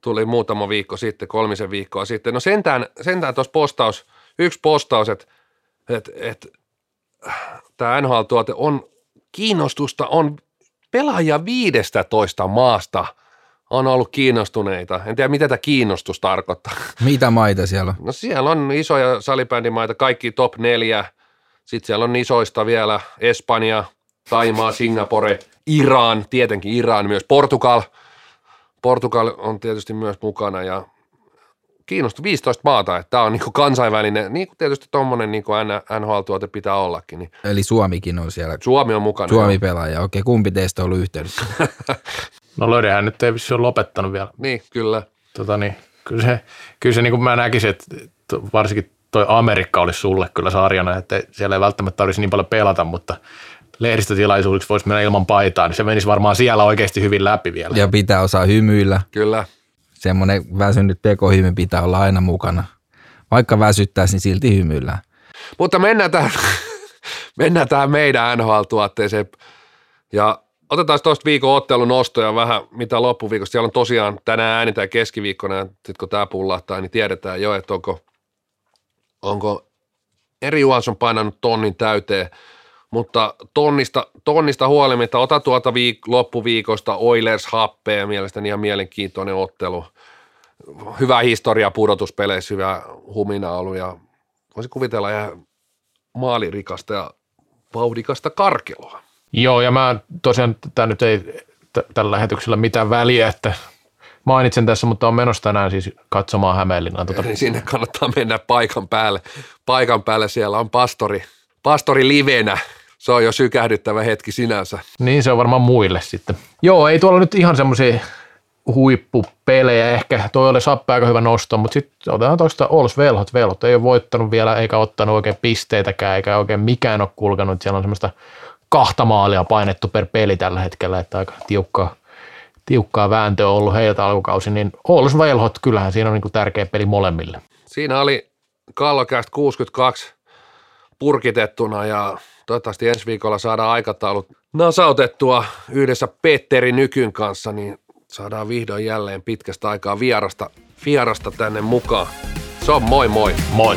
tuli muutama viikko sitten, kolmisen viikkoa sitten. No sentään, sentään tuossa postaus, yksi postaus, että et, et, tämä NHL-tuote on, kiinnostusta on pelaajia 15 maasta on ollut kiinnostuneita. En tiedä, mitä tämä kiinnostus tarkoittaa. Mitä maita siellä on? No siellä on isoja salibändimaita, kaikki top neljä. Sitten siellä on isoista vielä Espanja, Taimaa, Singapore, Iran, tietenkin Iran myös, Portugal. Portugal on tietysti myös mukana ja kiinnostuu 15 maata, että tämä on niinku kansainvälinen, niin kuin tietysti tuommoinen niin NHL-tuote pitää ollakin. Niin Eli Suomikin on siellä. Suomi on mukana. Suomi pelaaja. Okei, kumpi teistä on ollut yhteydessä? No Lödehän nyt ei vissi ole lopettanut vielä. Niin, kyllä. Tota niin, kyllä se, kyllä se niin kuin mä näkisin, että varsinkin toi Amerikka olisi sulle kyllä sarjana, että siellä ei välttämättä olisi niin paljon pelata, mutta lehdistötilaisuudeksi voisi mennä ilman paitaa, niin se menisi varmaan siellä oikeasti hyvin läpi vielä. Ja pitää osaa hymyillä. Kyllä. Semmoinen väsynyt tekohymy pitää olla aina mukana. Vaikka väsyttäisi, niin silti hymyillään. Mutta mennään tähän, mennään tähän meidän NHL-tuotteeseen ja otetaan tuosta viikon ottelun nostoja vähän, mitä loppuviikosta. Siellä on tosiaan tänään äänitään keskiviikkona sitten kun tämä pullahtaa, niin tiedetään jo, että onko, onko eri Johansson painanut tonnin täyteen, mutta tonnista, tonnista huolimatta, ota tuota viik- loppuviikosta Oilers happea, mielestäni ihan mielenkiintoinen ottelu. Hyvä historia pudotuspeleissä, hyvä humina ollut ja voisin kuvitella ihan maalirikasta ja vauhdikasta karkeloa. Joo, ja mä tosiaan, tämä nyt ei t- tällä lähetyksellä mitään väliä, että mainitsen tässä, mutta on menossa tänään siis katsomaan Hämeenlinnaan. Tota, Niin sinne kannattaa mennä paikan päälle. Paikan päälle siellä on pastori, pastori livenä. Se on jo sykähdyttävä hetki sinänsä. niin se on varmaan muille sitten. Joo, ei tuolla nyt ihan semmoisia huippupelejä. Ehkä toi oli Sappe aika hyvä nosto, mutta sitten otetaan toista Ols Velhot. Velhot ei ole voittanut vielä eikä ottanut oikein pisteitäkään, eikä oikein mikään ole kulkenut. Siellä on semmoista kahta maalia painettu per peli tällä hetkellä, että aika tiukkaa, tiukkaa vääntöä on ollut heiltä alkukausi, niin Oulus Velhot, kyllähän siinä on niin tärkeä peli molemmille. Siinä oli Kallokäst 62 purkitettuna ja toivottavasti ensi viikolla saadaan aikataulut nasautettua yhdessä Petteri Nykyn kanssa, niin saadaan vihdoin jälleen pitkästä aikaa vierasta, vierasta tänne mukaan. Se on moi moi! Moi!